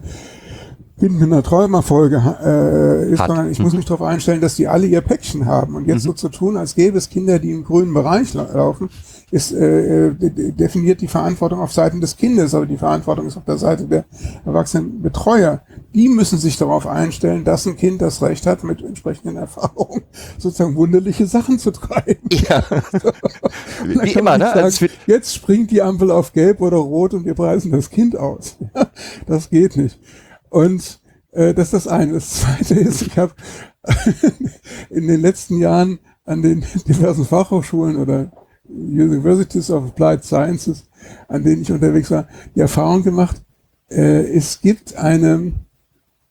Speaker 3: Kind mit einer Träumerfolge äh, ist, sondern ich muss mhm. mich darauf einstellen, dass die alle ihr Päckchen haben. Und jetzt mhm. so zu tun, als gäbe es Kinder, die im grünen Bereich laufen, ist, äh, äh definiert die Verantwortung auf Seiten des Kindes, aber die Verantwortung ist auf der Seite der erwachsenen Betreuer. Die müssen sich darauf einstellen, dass ein Kind das Recht hat, mit entsprechenden Erfahrungen sozusagen wunderliche Sachen zu treiben. Ja. *laughs* Wie immer, ne? Sagen, also jetzt springt die Ampel auf gelb oder rot und wir preisen das Kind aus. *laughs* das geht nicht. Und äh, das ist das eine. Das zweite ist, ich habe *laughs* in den letzten Jahren an den diversen Fachhochschulen oder Universities of Applied Sciences, an denen ich unterwegs war, die Erfahrung gemacht, äh, es gibt eine,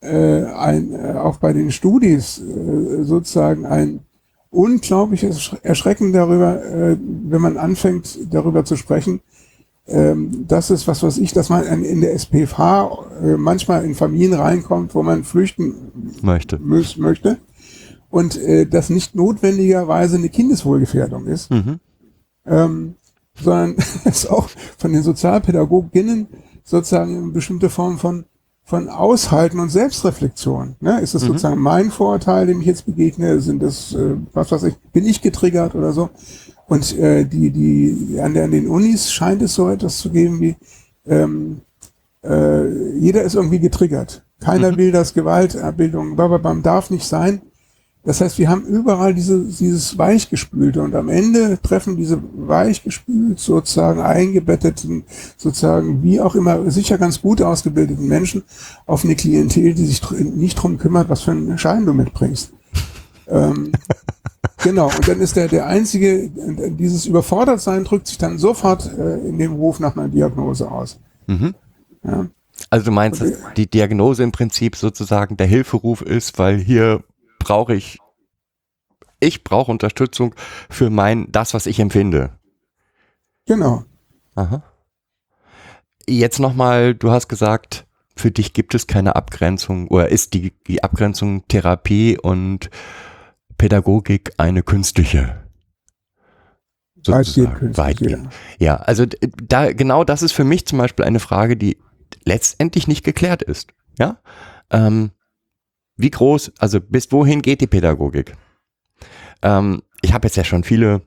Speaker 3: äh, ein, äh, auch bei den Studis äh, sozusagen ein unglaubliches Erschrecken darüber, äh, wenn man anfängt, darüber zu sprechen. Ähm, das ist was, weiß ich, dass man in der SPV äh, manchmal in Familien reinkommt, wo man flüchten möchte. möchte und äh, das nicht notwendigerweise eine Kindeswohlgefährdung ist. Mhm ähm, sondern *laughs* es auch von den Sozialpädagoginnen sozusagen eine bestimmte Form von, von Aushalten und Selbstreflexion. Ne? Ist das mhm. sozusagen mein Vorurteil, dem ich jetzt begegne? Sind das, äh, was weiß ich, bin ich getriggert oder so? Und äh, die, die, an, der, an den Unis scheint es so etwas zu geben wie, ähm, äh, jeder ist irgendwie getriggert. Keiner mhm. will, dass Gewalt, bababam, darf nicht sein. Das heißt, wir haben überall diese, dieses Weichgespülte und am Ende treffen diese weichgespült sozusagen eingebetteten, sozusagen wie auch immer sicher ganz gut ausgebildeten Menschen auf eine Klientel, die sich nicht drum kümmert, was für einen Schein du mitbringst. ähm, *laughs* genau, und dann ist der, der einzige, dieses Überfordertsein drückt sich dann sofort äh, in dem Ruf nach einer Diagnose aus. Mhm.
Speaker 4: Ja. Also du meinst, dass die Diagnose im Prinzip sozusagen der Hilferuf ist, weil hier brauche ich, ich brauche Unterstützung für mein, das, was ich empfinde.
Speaker 3: Genau. Aha.
Speaker 4: Jetzt nochmal, du hast gesagt, für dich gibt es keine Abgrenzung oder ist die, die Abgrenzung Therapie und Pädagogik eine künstliche? Sozusagen, weitgehend. Ja. ja, also da, genau das ist für mich zum Beispiel eine Frage, die letztendlich nicht geklärt ist. Ja, ähm, wie groß, also bis wohin geht die Pädagogik? Ähm, ich habe jetzt ja schon viele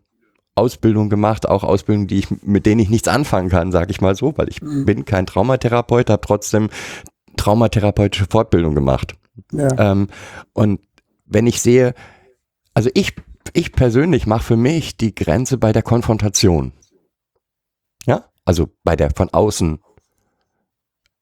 Speaker 4: Ausbildungen gemacht, auch Ausbildungen, die ich, mit denen ich nichts anfangen kann, sage ich mal so, weil ich mhm. bin kein Traumatherapeut, habe trotzdem traumatherapeutische Fortbildung gemacht. Ja. Ähm, und wenn ich sehe, also ich, ich persönlich mache für mich die Grenze bei der Konfrontation. Ja, also bei der von außen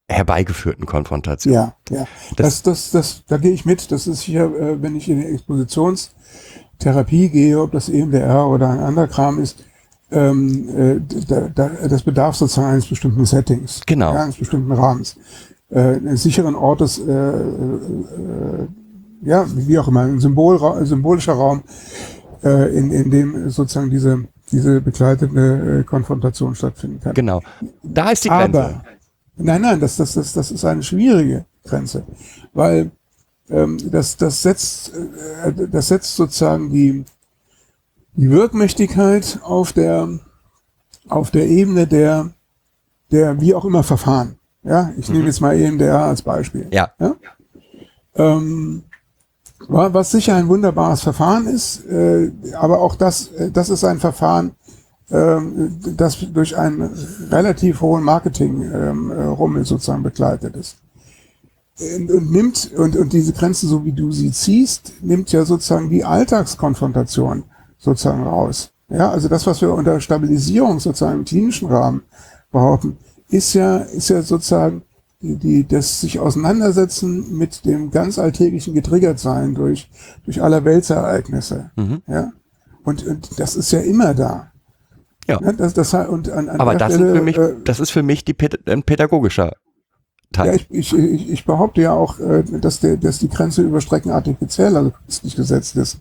Speaker 4: herbeigeführten Konfrontation. Ja, ja.
Speaker 3: Das, das, das, das, da gehe ich mit. Das ist hier, äh, wenn ich in die Expositionstherapie gehe, ob das EMDR oder ein anderer Kram ist, ähm, äh, da, da, das bedarf sozusagen eines bestimmten Settings, genau. Ja, eines bestimmten Rahmens, äh, eines sicheren Ortes, äh, äh, ja, wie auch immer, ein Symbol, symbolischer Raum, äh, in, in dem sozusagen diese diese begleitende Konfrontation stattfinden kann.
Speaker 4: Genau,
Speaker 3: da ist die Grenze. Aber Nein, nein, das, das, das, das ist eine schwierige Grenze, weil ähm, das, das, setzt, äh, das setzt sozusagen die, die Wirkmächtigkeit auf der, auf der Ebene der, der wie auch immer Verfahren. Ja, ich mhm. nehme jetzt mal EMDR als Beispiel. Ja. ja? Ähm, was sicher ein wunderbares Verfahren ist, äh, aber auch das, äh, das ist ein Verfahren, ähm, das durch einen relativ hohen Marketing-Rummel ähm, sozusagen begleitet ist. Ähm, und, nimmt, und, und diese Grenzen, so wie du sie ziehst, nimmt ja sozusagen die Alltagskonfrontation sozusagen raus. Ja, also das, was wir unter Stabilisierung sozusagen im klinischen Rahmen behaupten, ist ja, ist ja sozusagen die, die, das sich auseinandersetzen mit dem ganz alltäglichen Getriggertsein durch, durch aller Weltsereignisse. Mhm. Ja. Und, und das ist ja immer da.
Speaker 4: Ja. Ne, das, das, und an, an Aber das, Stelle, sind für mich, äh, das ist für mich die, ein pädagogischer
Speaker 3: Teil. Ja, ich, ich, ich, ich behaupte ja auch, äh, dass, der, dass die Grenze über Strecken artifiziell, also künstlich gesetzt ist.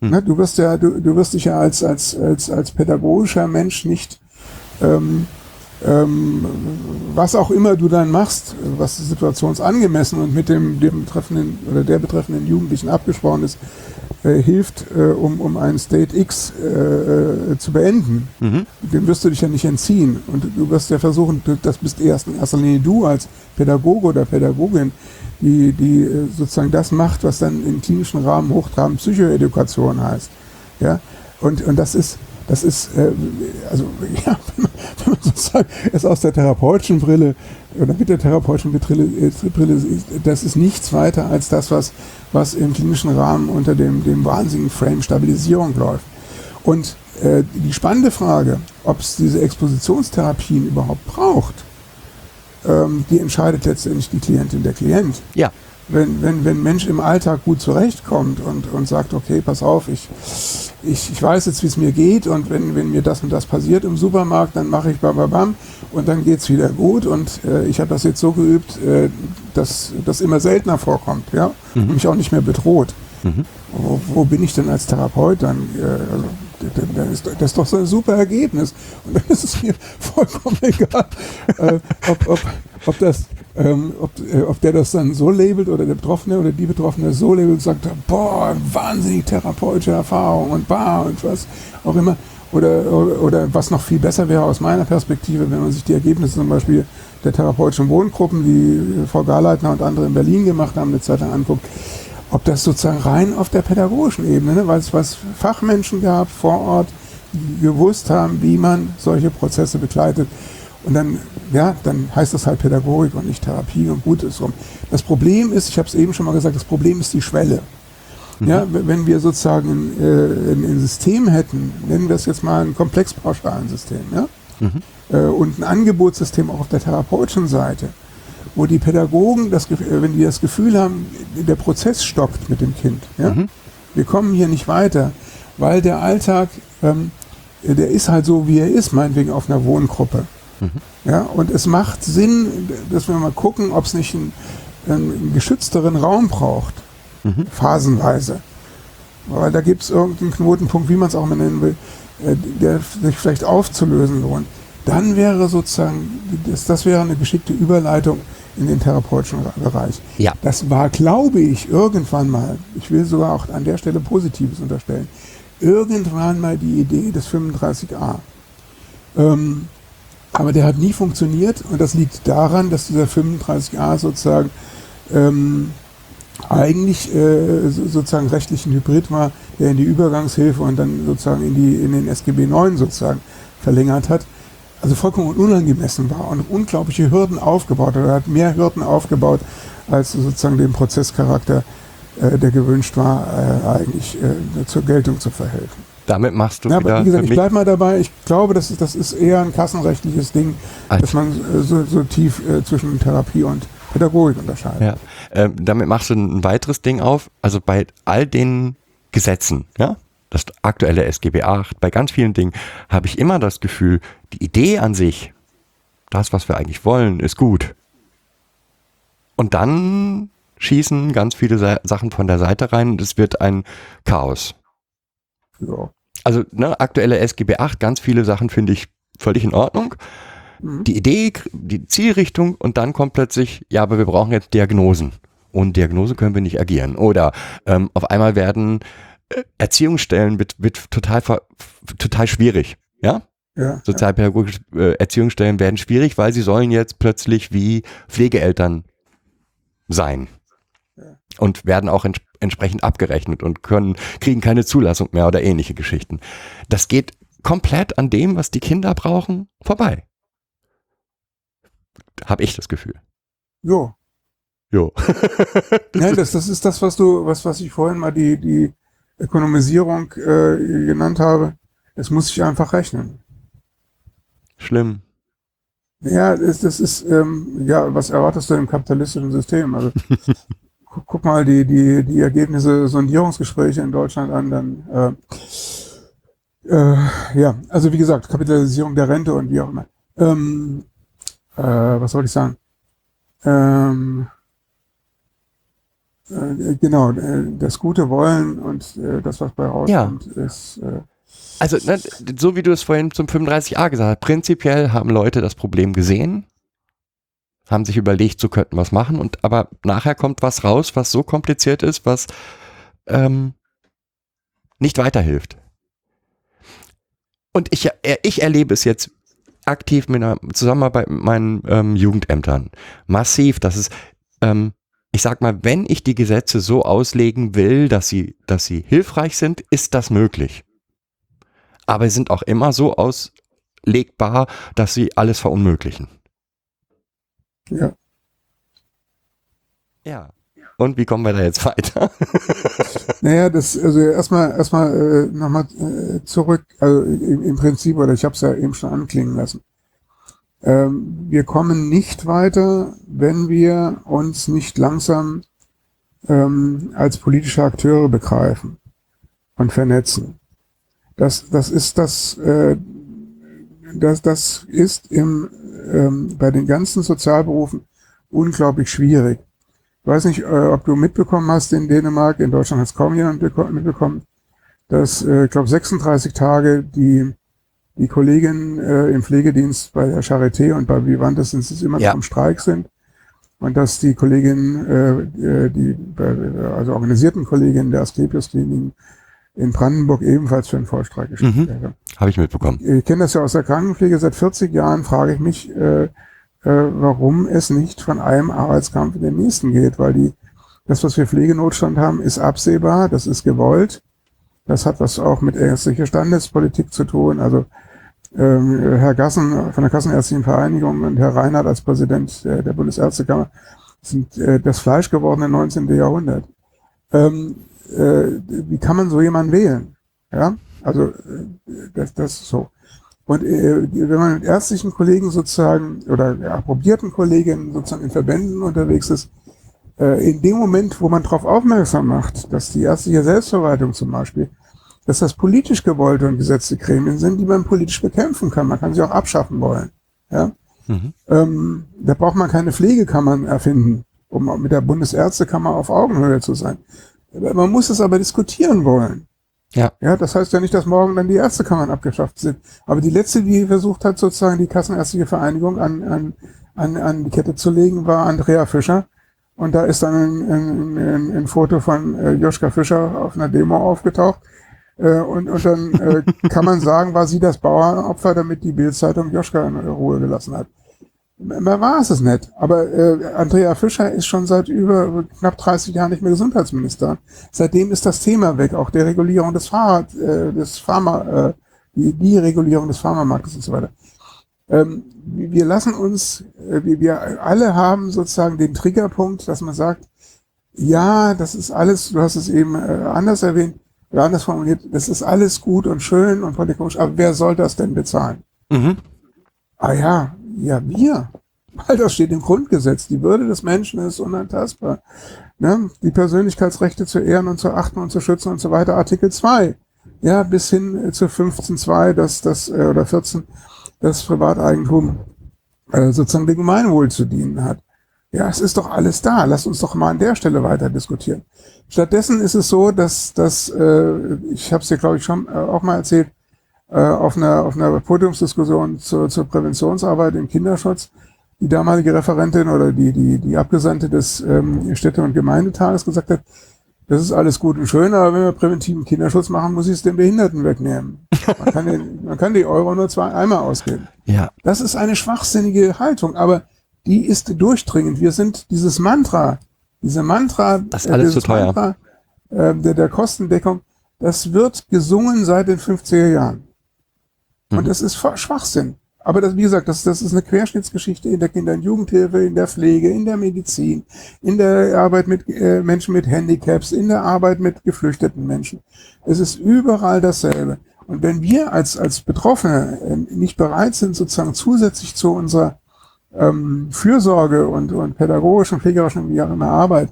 Speaker 3: Hm. Ne, du wirst ja, du, du wirst dich ja als, als, als, als pädagogischer Mensch nicht, ähm, ähm, was auch immer du dann machst, was situationsangemessen und mit dem, dem betreffenden oder der betreffenden Jugendlichen abgesprochen ist, äh, hilft, äh, um, um einen State X äh, äh zu beenden. Mhm. Dem wirst du dich ja nicht entziehen. Und du wirst ja versuchen, du, das bist erst in erster Linie du als Pädagoge oder Pädagogin, die, die äh, sozusagen das macht, was dann im klinischen Rahmen hochtrabend Psychoedukation heißt. Ja? Und, und das ist, das ist, äh, also *laughs* ja, wenn man sozusagen es aus der therapeutischen Brille oder mit der therapeutischen Brille, äh, das ist nichts weiter als das, was, was im klinischen Rahmen unter dem, dem wahnsinnigen Frame Stabilisierung läuft. Und äh, die spannende Frage, ob es diese Expositionstherapien überhaupt braucht, ähm, die entscheidet letztendlich die Klientin, der Klient. Ja wenn, wenn, wenn ein Mensch im Alltag gut zurechtkommt und, und sagt, okay, pass auf, ich, ich, ich weiß jetzt, wie es mir geht und wenn, wenn mir das und das passiert im Supermarkt, dann mache ich bam, bam, bam und dann geht es wieder gut und äh, ich habe das jetzt so geübt, äh, dass das immer seltener vorkommt, ja, mhm. und mich auch nicht mehr bedroht. Mhm. Wo, wo, bin ich denn als Therapeut dann? Äh, also, das ist doch so ein super Ergebnis. Und dann ist es mir *laughs* vollkommen egal, äh, ob, ob, ob, das, ähm, ob, äh, ob der das dann so labelt oder der Betroffene oder die Betroffene so labelt und sagt, boah, wahnsinnig therapeutische Erfahrung und bar und was auch immer. Oder, oder, oder, was noch viel besser wäre aus meiner Perspektive, wenn man sich die Ergebnisse zum Beispiel der therapeutischen Wohngruppen, die äh, Frau Garleitner und andere in Berlin gemacht haben, eine Zeit lang anguckt, ob das sozusagen rein auf der pädagogischen Ebene, ne, weil es was Fachmenschen gab vor Ort, die gewusst haben, wie man solche Prozesse begleitet und dann, ja, dann heißt das halt Pädagogik und nicht Therapie und Gutes rum. Das Problem ist, ich habe es eben schon mal gesagt, das Problem ist die Schwelle. Mhm. Ja, wenn wir sozusagen ein, ein, äh, System hätten, nennen wir es jetzt mal ein komplexpauschalen System, ja? Mhm. Äh, und ein Angebotssystem auch auf der therapeutischen Seite, wo die Pädagogen, das, äh, wenn die das Gefühl haben, der Prozess stockt mit dem Kind, ja? Mhm. wir kommen hier nicht weiter, weil der Alltag, ähm, der ist halt so, wie er ist, meinetwegen auf einer Wohngruppe. Mhm. Ja, und es macht Sinn, dass wir mal gucken, ob es nicht einen, einen, geschützteren Raum braucht, mhm. phasenweise. Weil da gibt es irgendeinen Knotenpunkt, wie man es auch mal nennen will, äh, der sich vielleicht aufzulösen lohnt. Dann wäre sozusagen, das, das wäre eine geschickte Überleitung in den therapeutischen Bereich. Ja. Das war, glaube ich, irgendwann mal, ich will sogar auch an der Stelle Positives unterstellen, irgendwann mal die Idee des 35a. Ähm, aber der hat nie funktioniert und das liegt daran, dass dieser 35a sozusagen ähm, eigentlich äh, sozusagen rechtlich ein Hybrid war, der in die Übergangshilfe und dann sozusagen in, die, in den SGB 9 sozusagen verlängert hat. Also vollkommen unangemessen war und unglaubliche Hürden aufgebaut hat. hat mehr Hürden aufgebaut, als sozusagen den Prozesscharakter, äh, der gewünscht war, äh, eigentlich äh, zur Geltung zu verhelfen.
Speaker 4: Damit machst du ja, wieder
Speaker 3: aber wie gesagt, Ich bleibe mal dabei. Ich glaube, das ist, das ist eher ein kassenrechtliches Ding, Alter. dass man so, so tief äh, zwischen Therapie und Pädagogik unterscheidet.
Speaker 4: Ja. Ähm, damit machst du ein weiteres Ding auf. Also bei all den Gesetzen, ja, das aktuelle SGB 8, bei ganz vielen Dingen habe ich immer das Gefühl, die Idee an sich, das, was wir eigentlich wollen, ist gut. Und dann schießen ganz viele Sa Sachen von der Seite rein und es wird ein Chaos. Ja. Also ne, aktuelle SGB 8, ganz viele Sachen finde ich völlig in Ordnung. Mhm. Die Idee, die Zielrichtung und dann kommt plötzlich, ja, aber wir brauchen jetzt Diagnosen. Und Diagnose können wir nicht agieren. Oder ähm, auf einmal werden äh, Erziehungsstellen wird, wird total, total schwierig. Ja, ja, Sozialpädagogische äh, Erziehungsstellen werden schwierig, weil sie sollen jetzt plötzlich wie Pflegeeltern sein. Ja. Und werden auch entsprechend entsprechend abgerechnet und können, kriegen keine Zulassung mehr oder ähnliche Geschichten. Das geht komplett an dem, was die Kinder brauchen, vorbei. Habe ich das Gefühl.
Speaker 3: Jo. Jo. das, *laughs* ja, das, das ist das, was du, was, was ich vorhin mal die, die Ökonomisierung äh, genannt habe. Es muss sich einfach rechnen.
Speaker 4: Schlimm.
Speaker 3: Ja, das, das ist, ähm, ja, was erwartest du im kapitalistischen System? Also, *laughs* guck, guck mal die, die, die Ergebnisse Sondierungsgespräche in Deutschland an, dann äh, äh, ja, also wie gesagt, Kapitalisierung der Rente und wie auch immer. Ähm, äh, was soll ich sagen? Ähm, äh, genau, äh, das gute Wollen und äh, das, was bei
Speaker 4: rauskommt, ja. ist. also, ne, so wie du es vorhin zum 35a gesagt hast, prinzipiell haben Leute das Problem gesehen haben sich überlegt, so könnten wir es machen. Und aber nachher kommt was raus, was so kompliziert ist, was ähm, nicht weiterhilft. Und ich, äh, ich erlebe es jetzt aktiv mit einer Zusammenarbeit mit meinen ähm, Jugendämtern. Massiv, dass es, ähm, ich sag mal, wenn ich die Gesetze so auslegen will, dass sie, dass sie hilfreich sind, ist das möglich. Aber sie sind auch immer so auslegbar, dass sie alles verunmöglichen. Ja. Ja. Und wie kommen wir da jetzt weiter?
Speaker 3: *laughs* naja, das, also erstmal, erstmal äh, nochmal äh, zurück, also im, im Prinzip, oder ich habe es ja eben schon anklingen lassen. Ähm, wir kommen nicht weiter, wenn wir uns nicht langsam ähm, als politische Akteure begreifen und vernetzen. Das, das ist das, äh, das, das ist im, ähm, bei den ganzen Sozialberufen unglaublich schwierig. Ich weiß nicht, äh, ob du mitbekommen hast in Dänemark, in Deutschland hat es kaum jemand mitbekommen, dass, äh, ich glaube, 36 Tage die, die Kolleginnen äh, im Pflegedienst bei der Charité und bei Vivantes sind es immer ja. im Streik sind und dass die Kolleginnen, äh, äh, die also organisierten Kolleginnen der Asklepios-Kliniken in Brandenburg ebenfalls für einen Vollstreik geschickt mhm. wäre.
Speaker 4: Habe ich mitbekommen.
Speaker 3: Ich kenne das ja aus der Krankenpflege. Seit 40 Jahren frage ich mich, äh, äh, warum es nicht von einem Arbeitskampf in den nächsten geht, weil die, das, was wir Pflegenotstand haben, ist absehbar, das ist gewollt. Das hat was auch mit ärztlicher Standespolitik zu tun. Also ähm, Herr Gassen von der Kassenärztlichen Vereinigung und Herr Reinhardt als Präsident der, der Bundesärztekammer sind äh, das Fleisch gewordene 19. Jahrhundert. Ähm, äh, wie kann man so jemanden wählen? Ja, also äh, das, das ist so. Und äh, wenn man mit ärztlichen Kollegen sozusagen oder ja, approbierten Kolleginnen sozusagen in Verbänden unterwegs ist, äh, in dem Moment, wo man darauf aufmerksam macht, dass die ärztliche Selbstverwaltung zum Beispiel, dass das politisch gewollte und gesetzte Gremien sind, die man politisch bekämpfen kann. Man kann sie auch abschaffen wollen. Ja? Mhm. Ähm, da braucht man keine Pflegekammern erfinden, um mit der Bundesärztekammer auf Augenhöhe zu sein. Man muss es aber diskutieren wollen. Ja. Ja, das heißt ja nicht, dass morgen dann die Ärztekammern abgeschafft sind. Aber die letzte, die versucht hat, sozusagen die Kassenärztliche Vereinigung an, an, an, an die Kette zu legen, war Andrea Fischer. Und da ist dann ein, ein, ein, ein Foto von äh, Joschka Fischer auf einer Demo aufgetaucht. Äh, und, und dann äh, *laughs* kann man sagen, war sie das Bauernopfer, damit die Bildzeitung Joschka in Ruhe gelassen hat man war es nicht. Aber äh, Andrea Fischer ist schon seit über knapp 30 Jahren nicht mehr Gesundheitsminister. Seitdem ist das Thema weg, auch der Regulierung des Fahrrad, äh, des Pharma, äh, die, die Regulierung des Pharmamarktes und so weiter. Ähm, wir lassen uns, äh, wir, wir alle haben sozusagen den Triggerpunkt, dass man sagt, ja, das ist alles, du hast es eben äh, anders erwähnt, oder anders formuliert, das ist alles gut und schön und politisch, aber wer soll das denn bezahlen? Mhm. Ah ja, ja, wir. Weil das steht im Grundgesetz. Die Würde des Menschen ist unantastbar. Ne? Die Persönlichkeitsrechte zu ehren und zu achten und zu schützen und so weiter. Artikel 2. Ja, bis hin äh, zu 15.2, dass das, äh, oder 14, das Privateigentum äh, sozusagen dem Gemeinwohl zu dienen hat. Ja, es ist doch alles da. Lass uns doch mal an der Stelle weiter diskutieren. Stattdessen ist es so, dass, dass äh, ich habe es dir, glaube ich, schon äh, auch mal erzählt, äh, auf einer, auf einer Podiumsdiskussion zur, zur Präventionsarbeit im Kinderschutz die damalige Referentin oder die, die, die Abgesandte des ähm, Städte- und Gemeindetages gesagt hat, das ist alles gut und schön, aber wenn wir präventiven Kinderschutz machen, muss ich es den Behinderten wegnehmen. Man kann, den, man kann die Euro nur zwei, einmal ausgeben. Ja. Das ist eine schwachsinnige Haltung, aber die ist durchdringend. Wir sind dieses Mantra, diese Mantra,
Speaker 4: das ist äh,
Speaker 3: alles
Speaker 4: zu teuer. Mantra,
Speaker 3: äh, der, der Kostendeckung, das wird gesungen seit den 50er Jahren. Und das ist Schwachsinn. Aber das, wie gesagt, das, das ist eine Querschnittsgeschichte in der Kinder- und Jugendhilfe, in der Pflege, in der Medizin, in der Arbeit mit äh, Menschen mit Handicaps, in der Arbeit mit geflüchteten Menschen. Es ist überall dasselbe. Und wenn wir als, als Betroffene äh, nicht bereit sind, sozusagen zusätzlich zu unserer ähm, Fürsorge und, und pädagogischen, pflegerischen, wie auch immer Arbeit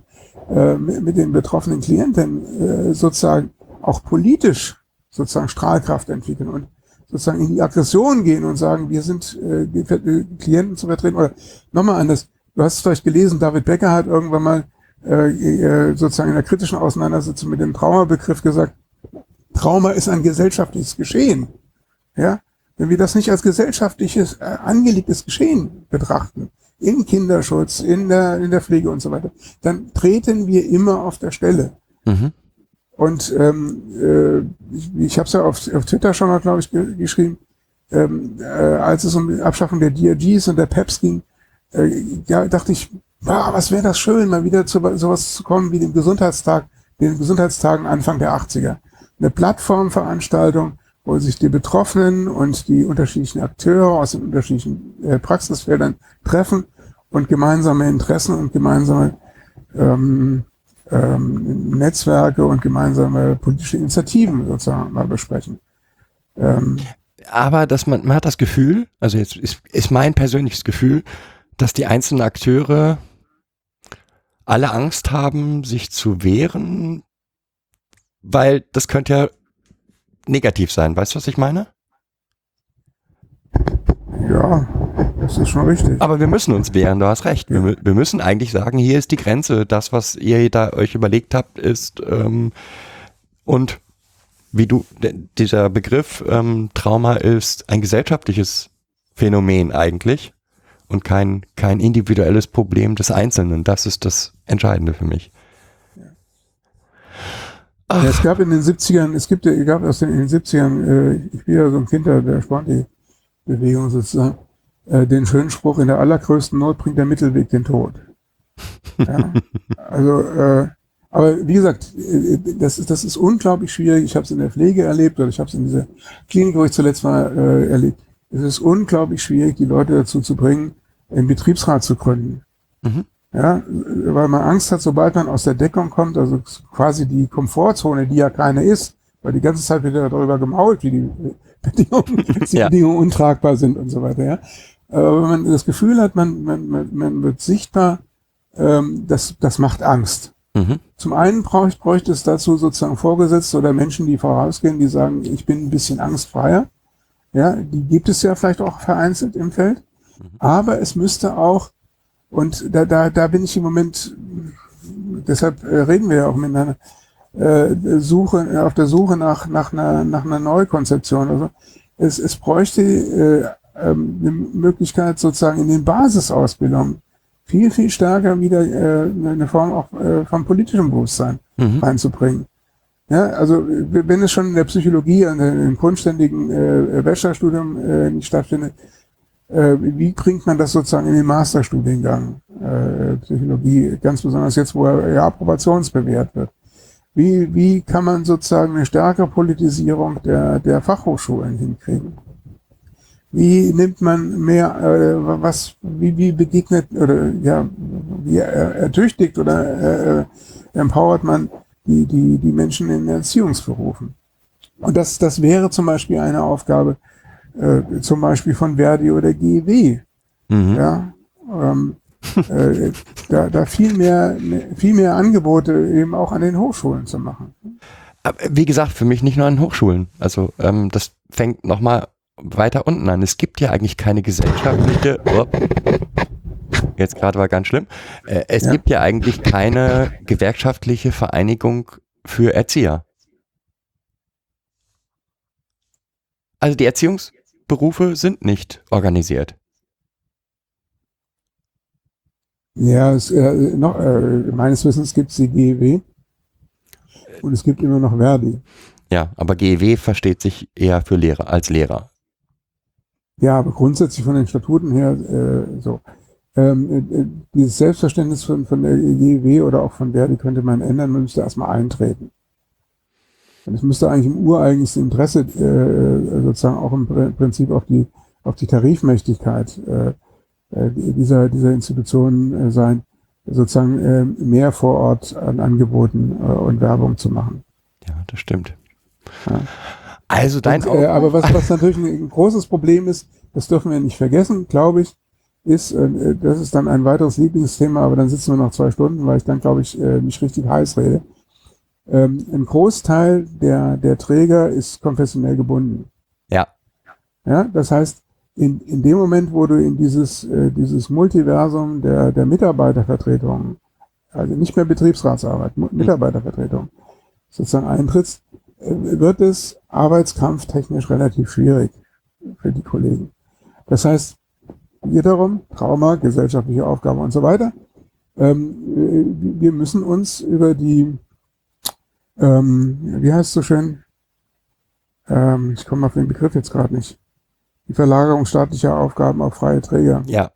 Speaker 3: äh, mit, mit, den betroffenen Klienten äh, sozusagen auch politisch sozusagen Strahlkraft entwickeln und sozusagen in die Aggression gehen und sagen, wir sind äh, äh Klienten zu vertreten. Oder nochmal anders, du hast es vielleicht gelesen, David Becker hat irgendwann mal äh, äh, sozusagen in der kritischen Auseinandersetzung mit dem Traumabegriff gesagt, Trauma ist ein gesellschaftliches Geschehen. Ja? Wenn wir das nicht als gesellschaftliches, äh, angelegtes Geschehen betrachten, im Kinderschutz, in der, in der Pflege und so weiter, dann treten wir immer auf der Stelle. Mhm. Und ähm, äh, ich, ich habe es ja auf, auf Twitter schon mal, glaube ich, ge geschrieben, ähm, äh, als es um die Abschaffung der DRGs und der PEPs ging, äh, ja, dachte ich, ah, was wäre das schön, mal wieder zu sowas zu kommen wie dem Gesundheitstag, den Gesundheitstagen Anfang der 80er. Eine Plattformveranstaltung, wo sich die Betroffenen und die unterschiedlichen Akteure aus den unterschiedlichen äh, Praxisfeldern treffen und gemeinsame Interessen und gemeinsame ähm, ähm, Netzwerke und gemeinsame politische Initiativen sozusagen mal besprechen. Ähm,
Speaker 4: Aber dass man, man hat das Gefühl, also jetzt ist, ist mein persönliches Gefühl, dass die einzelnen Akteure alle Angst haben, sich zu wehren, weil das könnte ja negativ sein. Weißt du, was ich meine?
Speaker 3: Ja, das ist schon richtig.
Speaker 4: Aber wir müssen uns wehren, du hast recht. Wir, wir, müssen eigentlich sagen, hier ist die Grenze. Das, was ihr da euch überlegt habt, ist ähm, und wie du, dieser Begriff ähm, Trauma ist ein gesellschaftliches Phänomen eigentlich und kein, kein individuelles Problem des Einzelnen. Das ist das Entscheidende für mich.
Speaker 3: Ja, es gab in den 70ern, es gibt, gab aus den, in den 70ern, äh, ich bin ja so ein Kind der Sponti-Bewegung sozusagen, äh, den schönen Spruch, in der allergrößten Not bringt der Mittelweg den Tod. Ja? *laughs* Also, äh, aber wie gesagt, äh, das ist, das ist unglaublich schwierig. Ich habe es in der Pflege erlebt oder ich habe es in dieser Klinik, wo ich zuletzt war, äh, erlebt. Es ist unglaublich schwierig, die Leute dazu zu bringen, einen Betriebsrat zu gründen. Mhm. Ja, weil man Angst hat, sobald man aus der Deckung kommt, also quasi die Komfortzone, die ja keine ist, weil die ganze Zeit wird ja darüber gemault, wie die Bedingungen, äh, *laughs* ja. Bedingungen untragbar sind und so weiter. Ja. Aber wenn man das Gefühl hat, man, man, man wird sichtbar, ähm, das, das macht Angst. Mhm. Zum einen bräuchte, bräuchte es dazu sozusagen Vorgesetzte oder Menschen, die vorausgehen, die sagen, ich bin ein bisschen angstfreier. Ja, die gibt es ja vielleicht auch vereinzelt im Feld. Mhm. Aber es müsste auch, und da, da, da bin ich im Moment, deshalb äh, reden wir ja auch miteinander, äh, Suche, auf der Suche nach, nach, einer, nach einer Neukonzeption. Also es, es bräuchte äh, ähm, eine Möglichkeit sozusagen in den Basisausbildungen viel, viel stärker wieder äh, eine Form auch äh, von politischem Bewusstsein mhm. reinzubringen. Ja, also wenn es schon in der Psychologie, in, einem grundständigen äh, Bachelorstudium äh, nicht stattfindet, äh, wie bringt man das sozusagen in den Masterstudiengang äh, Psychologie, ganz besonders jetzt, wo er ja äh, approbationsbewährt wird? Wie, wie kann man sozusagen eine stärkere Politisierung der, der Fachhochschulen hinkriegen? Wie nimmt man mehr, äh, was, wie, wie begegnet oder ja, wie ertüchtigt oder äh, äh, empowert man die, die, die Menschen in Erziehungsberufen? Und das, das wäre zum Beispiel eine Aufgabe, äh, zum Beispiel von Verdi oder GEW. Mhm. Ja, ähm, äh, da, da viel mehr, viel mehr Angebote eben auch an den Hochschulen zu machen.
Speaker 4: Äh, wie gesagt, für mich nicht nur an Hochschulen. Also ähm, das fängt nochmal weiter unten an. Es gibt ja eigentlich keine gesellschaftliche. Oh, jetzt gerade war ganz schlimm. Äh, es ja. gibt ja eigentlich keine gewerkschaftliche Vereinigung für Erzieher. Also die Erziehungsberufe sind nicht organisiert.
Speaker 3: Ja, es, äh, noch, äh, meines Wissens gibt es die GEW und es gibt immer noch Verdi.
Speaker 4: Ja, aber GEW versteht sich eher für Lehrer als Lehrer.
Speaker 3: Ja, aber grundsätzlich von den Statuten her äh, so. Ähm, äh, äh, dieses Selbstverständnis von, von der e GEW oder auch von der, die könnte man ändern, man müsste erstmal eintreten. Und es müsste eigentlich im ureigensten Interesse äh, äh sozusagen auch im Prinzip auf die, auf die Tarifmächtigkeit äh, dieser, dieser Institutionen sein, sozusagen mehr vor Ort an Angeboten und Werbung zu machen.
Speaker 4: Ja, das stimmt. Ja. Also dein Und,
Speaker 3: äh, Aber was, was natürlich ein großes Problem ist, das dürfen wir nicht vergessen, glaube ich, ist, äh, das ist dann ein weiteres Lieblingsthema, aber dann sitzen wir noch zwei Stunden, weil ich dann, glaube ich, äh, mich richtig heiß rede. Ähm, ein Großteil der, der Träger ist konfessionell gebunden.
Speaker 4: Ja.
Speaker 3: Ja, das heißt, in, in dem Moment, wo du in dieses, äh, dieses Multiversum der, der Mitarbeitervertretung, also nicht mehr Betriebsratsarbeit, mhm. Mitarbeitervertretung, sozusagen eintrittst, äh, wird es arbeitskampftechnisch relativ schwierig für die Kollegen. Das heißt, wiederum Trauma, gesellschaftliche Aufgaben und so weiter. Ähm, wir müssen uns über die, ähm, wie heißt es so schön, ähm, ich komme auf den Begriff jetzt gerade nicht, die Verlagerung staatlicher Aufgaben auf freie Träger. Ja.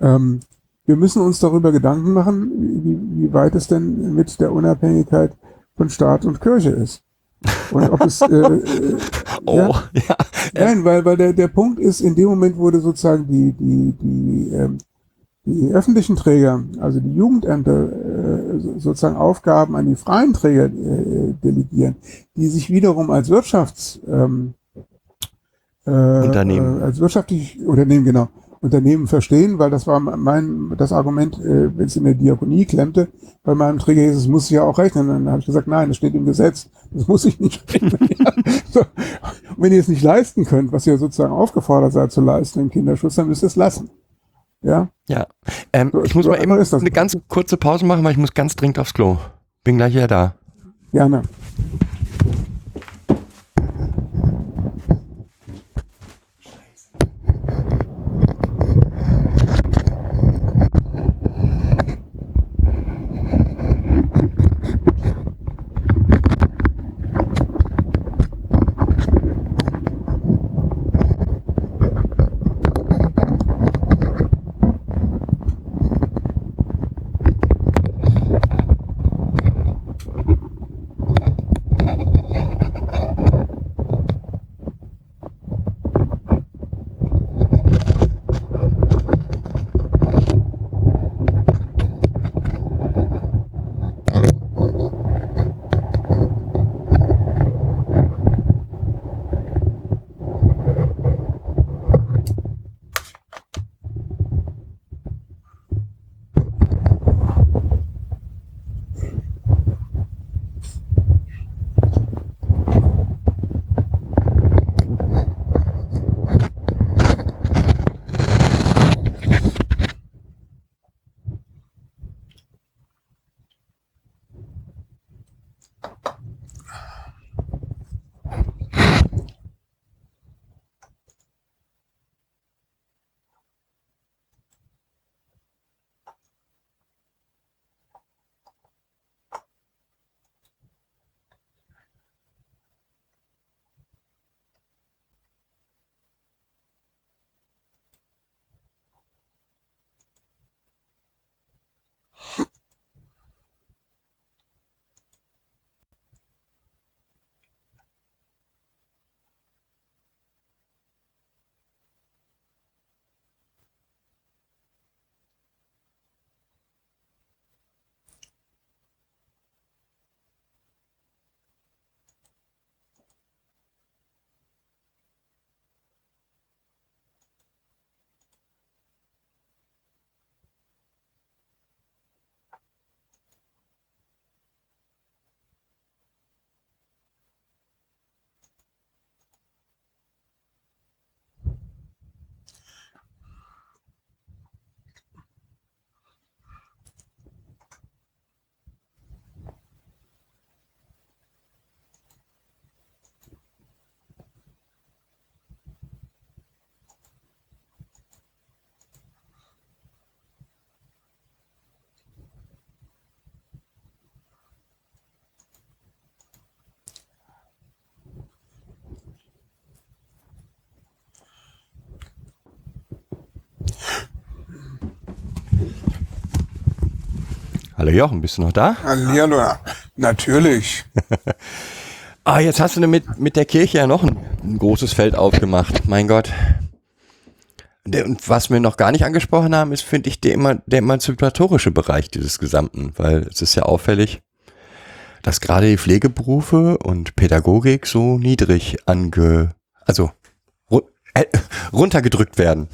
Speaker 3: Ähm, wir müssen uns darüber Gedanken machen, wie, wie weit es denn mit der Unabhängigkeit von Staat und Kirche ist. Und ob es. Äh, *laughs* oh, ja. ja. Nein, weil, weil der, der Punkt ist, in dem Moment wurde sozusagen die, die, die, ähm, die öffentlichen Träger, also die Jugendämter, äh, sozusagen Aufgaben an die freien Träger äh, delegieren, die sich wiederum als Wirtschafts. Ähm, äh, Unternehmen.
Speaker 4: Äh,
Speaker 3: als wirtschaftliche Unternehmen, genau. Unternehmen verstehen, weil das war mein das Argument, äh, wenn es in der Diakonie klemmte, bei meinem Träger hieß es, muss ich ja auch rechnen. Dann habe ich gesagt, nein, das steht im Gesetz, das muss ich nicht *laughs* rechnen. so. Und wenn ihr es nicht leisten könnt, was ihr sozusagen aufgefordert seid zu leisten im Kinderschutz, dann müsst ihr es lassen. Ja.
Speaker 4: Ja. Ähm, so, ich muss so mal eben eine ganz kurze Pause machen, weil ich muss ganz dringend aufs Klo. Bin gleich wieder da.
Speaker 3: Gerne.
Speaker 4: Hallo Jochen, bist du noch da?
Speaker 3: Hallo, natürlich.
Speaker 4: *laughs* ah, jetzt hast du mit, mit der Kirche ja noch ein, ein großes Feld aufgemacht. Mein Gott. Und was wir noch gar nicht angesprochen haben, ist, finde ich, der, immer, der emanzipatorische Bereich dieses Gesamten, weil es ist ja auffällig, dass gerade die Pflegeberufe und Pädagogik so niedrig ange, also ru äh, runtergedrückt werden.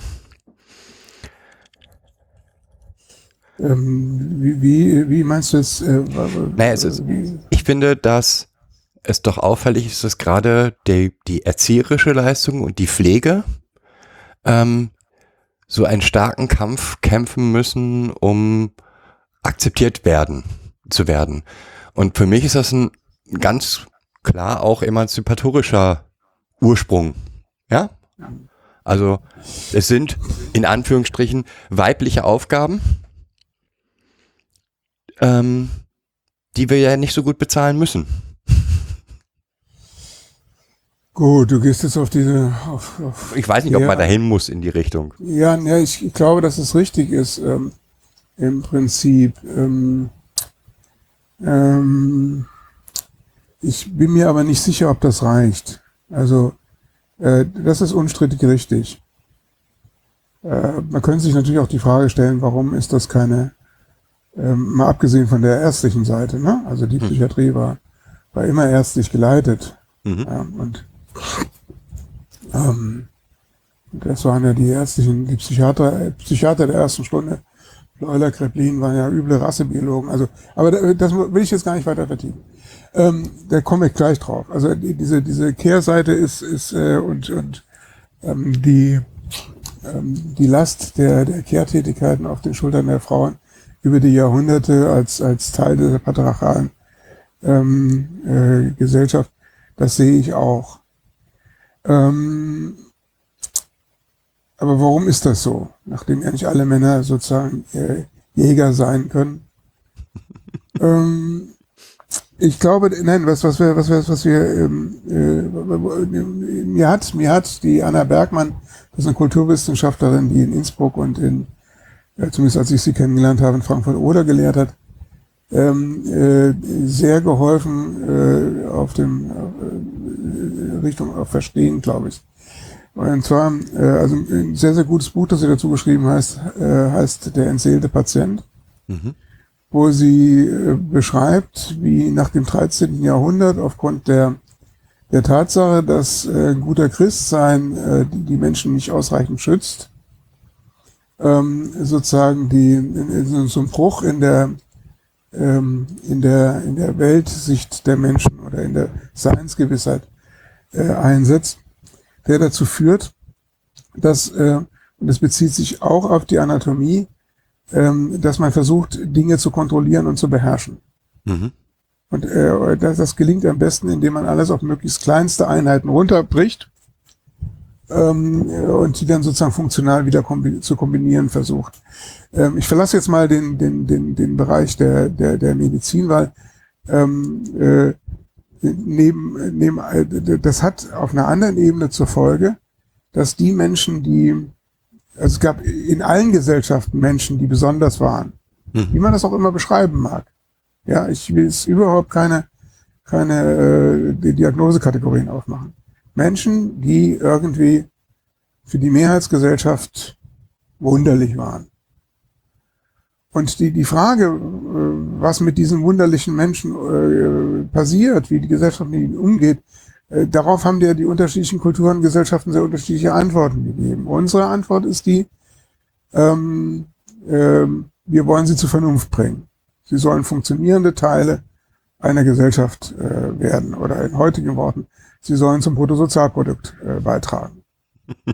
Speaker 3: Ähm, wie, wie, wie, meinst du es? Äh,
Speaker 4: naja, es ist, ich finde, dass es doch auffällig ist, dass gerade die, die erzieherische Leistung und die Pflege ähm, so einen starken Kampf kämpfen müssen, um akzeptiert werden zu werden. Und für mich ist das ein ganz klar auch emanzipatorischer Ursprung. Ja? Also es sind in Anführungsstrichen weibliche Aufgaben, ähm, die wir ja nicht so gut bezahlen müssen.
Speaker 3: Gut, du gehst jetzt auf diese. Auf,
Speaker 4: auf ich weiß nicht, ob man dahin muss in die Richtung.
Speaker 3: Ja, ja ich, glaube, dass es richtig ist. Ähm, Im Prinzip. Ähm, ähm, ich bin mir aber nicht sicher, ob das reicht. Also, äh, das ist unstrittig richtig. Äh, man könnte sich natürlich auch die Frage stellen, warum ist das keine ähm, mal abgesehen von der ärztlichen Seite, ne? Also die hm. Psychiatrie war, war immer ärztlich geleitet. Mhm. Ja, und ähm, das waren ja die ärztlichen, die Psychiater, Psychiater der ersten Stunde. Euler Kreplin waren ja üble Rassebiologen. Also, aber das will ich jetzt gar nicht weiter vertiefen. Ähm, da komme ich gleich drauf. Also die, diese diese Kehrseite ist ist äh, und und ähm, die ähm, die Last der der Kehrtätigkeiten auf den Schultern der Frauen über die Jahrhunderte als, als Teil der patriarchalen ähm, äh, Gesellschaft, das sehe ich auch. Ähm, aber warum ist das so, nachdem ja nicht alle Männer sozusagen äh, Jäger sein können? *laughs* ähm, ich glaube, nein, was, was wir, was wir, was wir, ähm, äh, mir hat, mir hat die Anna Bergmann, das ist eine Kulturwissenschaftlerin, die in Innsbruck und in zumindest als ich sie kennengelernt habe, in Frankfurt-Oder gelehrt hat, ähm, äh, sehr geholfen äh, auf dem äh, Richtung auf Verstehen, glaube ich. Und zwar, äh, also ein äh, sehr, sehr gutes Buch, das sie dazu geschrieben heißt, äh, heißt Der entseelte Patient, mhm. wo sie äh, beschreibt, wie nach dem 13. Jahrhundert aufgrund der der Tatsache, dass äh, ein guter Christ sein äh, die, die Menschen nicht ausreichend schützt, ähm, sozusagen die, in, so ein Bruch in der, ähm, in, der, in der Weltsicht der Menschen oder in der Seinsgewissheit äh, einsetzt, der dazu führt, dass, äh, und das bezieht sich auch auf die Anatomie, ähm, dass man versucht, Dinge zu kontrollieren und zu beherrschen. Mhm. Und äh, das, das gelingt am besten, indem man alles auf möglichst kleinste Einheiten runterbricht ähm, und die dann sozusagen funktional wieder kombi zu kombinieren versucht. Ähm, ich verlasse jetzt mal den, den, den, den Bereich der, der, der Medizin, weil ähm, äh, neben, neben, äh, das hat auf einer anderen Ebene zur Folge, dass die Menschen, die, also es gab in allen Gesellschaften Menschen, die besonders waren, hm. wie man das auch immer beschreiben mag. Ja, ich will es überhaupt keine, keine äh, Diagnosekategorien aufmachen. Menschen, die irgendwie für die Mehrheitsgesellschaft wunderlich waren. Und die, die Frage, äh, was mit diesen wunderlichen Menschen äh, passiert, wie die Gesellschaft mit ihnen umgeht, äh, darauf haben ja die unterschiedlichen Kulturen und Gesellschaften sehr unterschiedliche Antworten gegeben. Unsere Antwort ist die, ähm, ähm, wir wollen sie zur Vernunft bringen. Sie sollen funktionierende Teile einer Gesellschaft äh, werden oder in heutigen Worten sie sollen zum Bruttosozialprodukt äh, beitragen.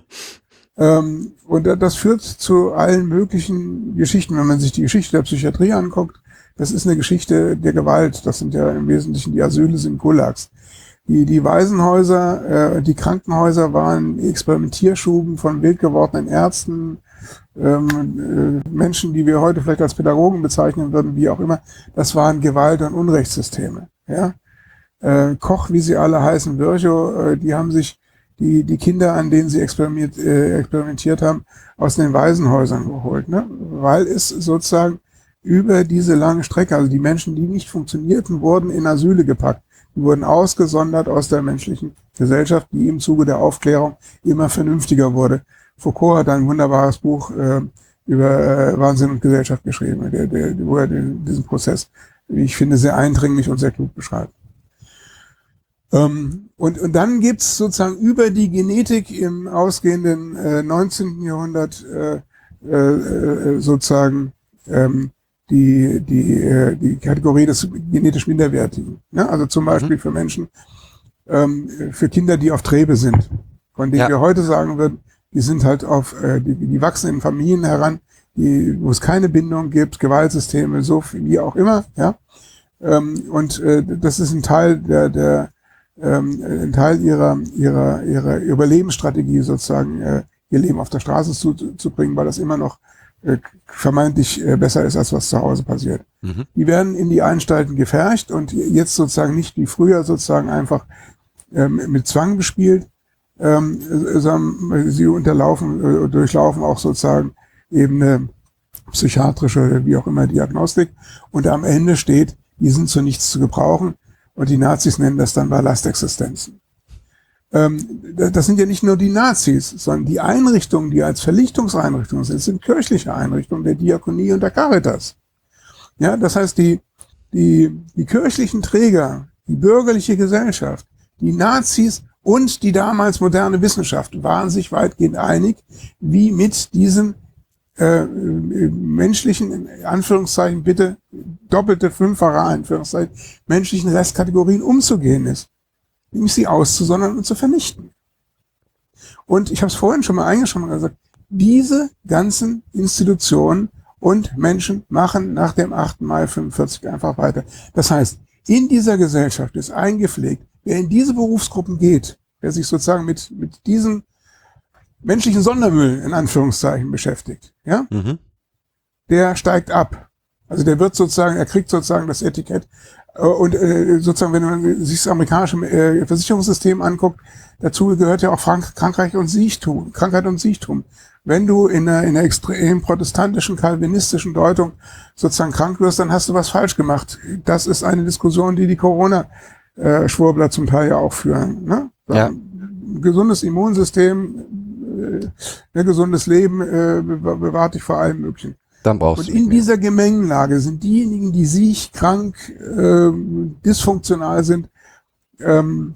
Speaker 3: *laughs* ähm, und das führt zu allen möglichen Geschichten, wenn man sich die Geschichte der Psychiatrie anguckt. Das ist eine Geschichte der Gewalt. Das sind ja im Wesentlichen die Asyle sind Gulags. Die, die Waisenhäuser, äh, die Krankenhäuser waren Experimentierschuben von wild gewordenen Ärzten, ähm, äh, Menschen, die wir heute vielleicht als Pädagogen bezeichnen würden, wie auch immer. Das waren Gewalt- und Unrechtssysteme. Ja? äh, Koch, wie sie alle heißen, Virchow, äh, die haben sich die, die Kinder, an denen sie experimentiert, äh, experimentiert haben, aus den Waisenhäusern geholt, ne? weil es sozusagen über diese lange Strecke, also die Menschen, die nicht funktionierten, wurden in Asyle gepackt. Die wurden ausgesondert aus der menschlichen Gesellschaft, die im Zuge der Aufklärung immer vernünftiger wurde. Foucault hat ein wunderbares Buch äh, über äh, Wahnsinn und Gesellschaft geschrieben, der, der, wo er den, diesen Prozess, wie ich finde, sehr eindringlich und sehr klug beschreibt. Ähm, und, und dann gibt's sozusagen über die Genetik im ausgehenden äh, 19. Jahrhundert äh, äh, äh, sozusagen ähm, die, die, äh, die Kategorie des genetisch Minderwertigen. Ne? Also zum Beispiel mhm. für Menschen, ähm, für Kinder, die auf Trebe sind, von denen ja. wir heute sagen würden, die sind halt auf, äh, die, die wachsen in Familien heran, die, wo es keine Bindung gibt, Gewaltsysteme, so wie auch immer, ja. Ähm, und äh, das ist ein Teil der, der, ähm, ein Teil ihrer, ihrer, ihrer Überlebensstrategie sozusagen, äh, ihr Leben auf der Straße zu, zu bringen, weil das immer noch äh, vermeintlich äh, besser ist, als was zu Hause passiert. Mhm. Die werden in die Anstalten gefercht und jetzt sozusagen nicht wie früher sozusagen einfach ähm, mit Zwang bespielt, ähm, äh, sondern sie unterlaufen, äh, durchlaufen auch sozusagen eben eine psychiatrische, wie auch immer, Diagnostik. Und am Ende steht, die sind zu nichts zu gebrauchen. Und die Nazis nennen das dann Ballastexistenzen. Ähm, das sind ja nicht nur die Nazis, sondern die Einrichtungen, die als Verlichtungseinrichtungen sind, sind kirchliche Einrichtungen der Diakonie und der Caritas. Ja, das heißt, die, die, die kirchlichen Träger, die bürgerliche Gesellschaft, die Nazis und die damals moderne Wissenschaft waren sich weitgehend einig, wie mit diesen äh, menschlichen, in Anführungszeichen bitte, doppelte, fünffache Anführungszeichen, menschlichen Restkategorien umzugehen ist. Nämlich sie auszusondern und zu vernichten. Und ich habe es vorhin schon mal eingeschrieben und gesagt, diese ganzen Institutionen und Menschen machen nach dem 8. Mai 45 einfach weiter. Das heißt, in dieser Gesellschaft ist eingepflegt, wer in diese Berufsgruppen geht, wer sich sozusagen mit, mit diesen menschlichen Sondermüll in Anführungszeichen beschäftigt, ja, mhm. der steigt ab. Also der wird sozusagen, er kriegt sozusagen das Etikett. Äh, und äh, sozusagen, wenn man sich das amerikanische äh, Versicherungssystem anguckt, dazu gehört ja auch Frank Krankheit und Siechtum, Krankheit und Siechtum. Wenn du in einer, in einer extrem protestantischen, kalvinistischen Deutung sozusagen krank wirst, dann hast du was falsch gemacht. Das ist eine Diskussion, die die Corona-Schwurbler äh, zum Teil ja auch führen. Ne?
Speaker 4: Ja. Ein
Speaker 3: gesundes Immunsystem, äh, ein ne, gesundes Leben äh, bewahrt dich vor allem Möglichen.
Speaker 4: Dann brauchst Und
Speaker 3: in dieser Gemengenlage sind diejenigen, die sich krank, äh, dysfunktional sind, ähm,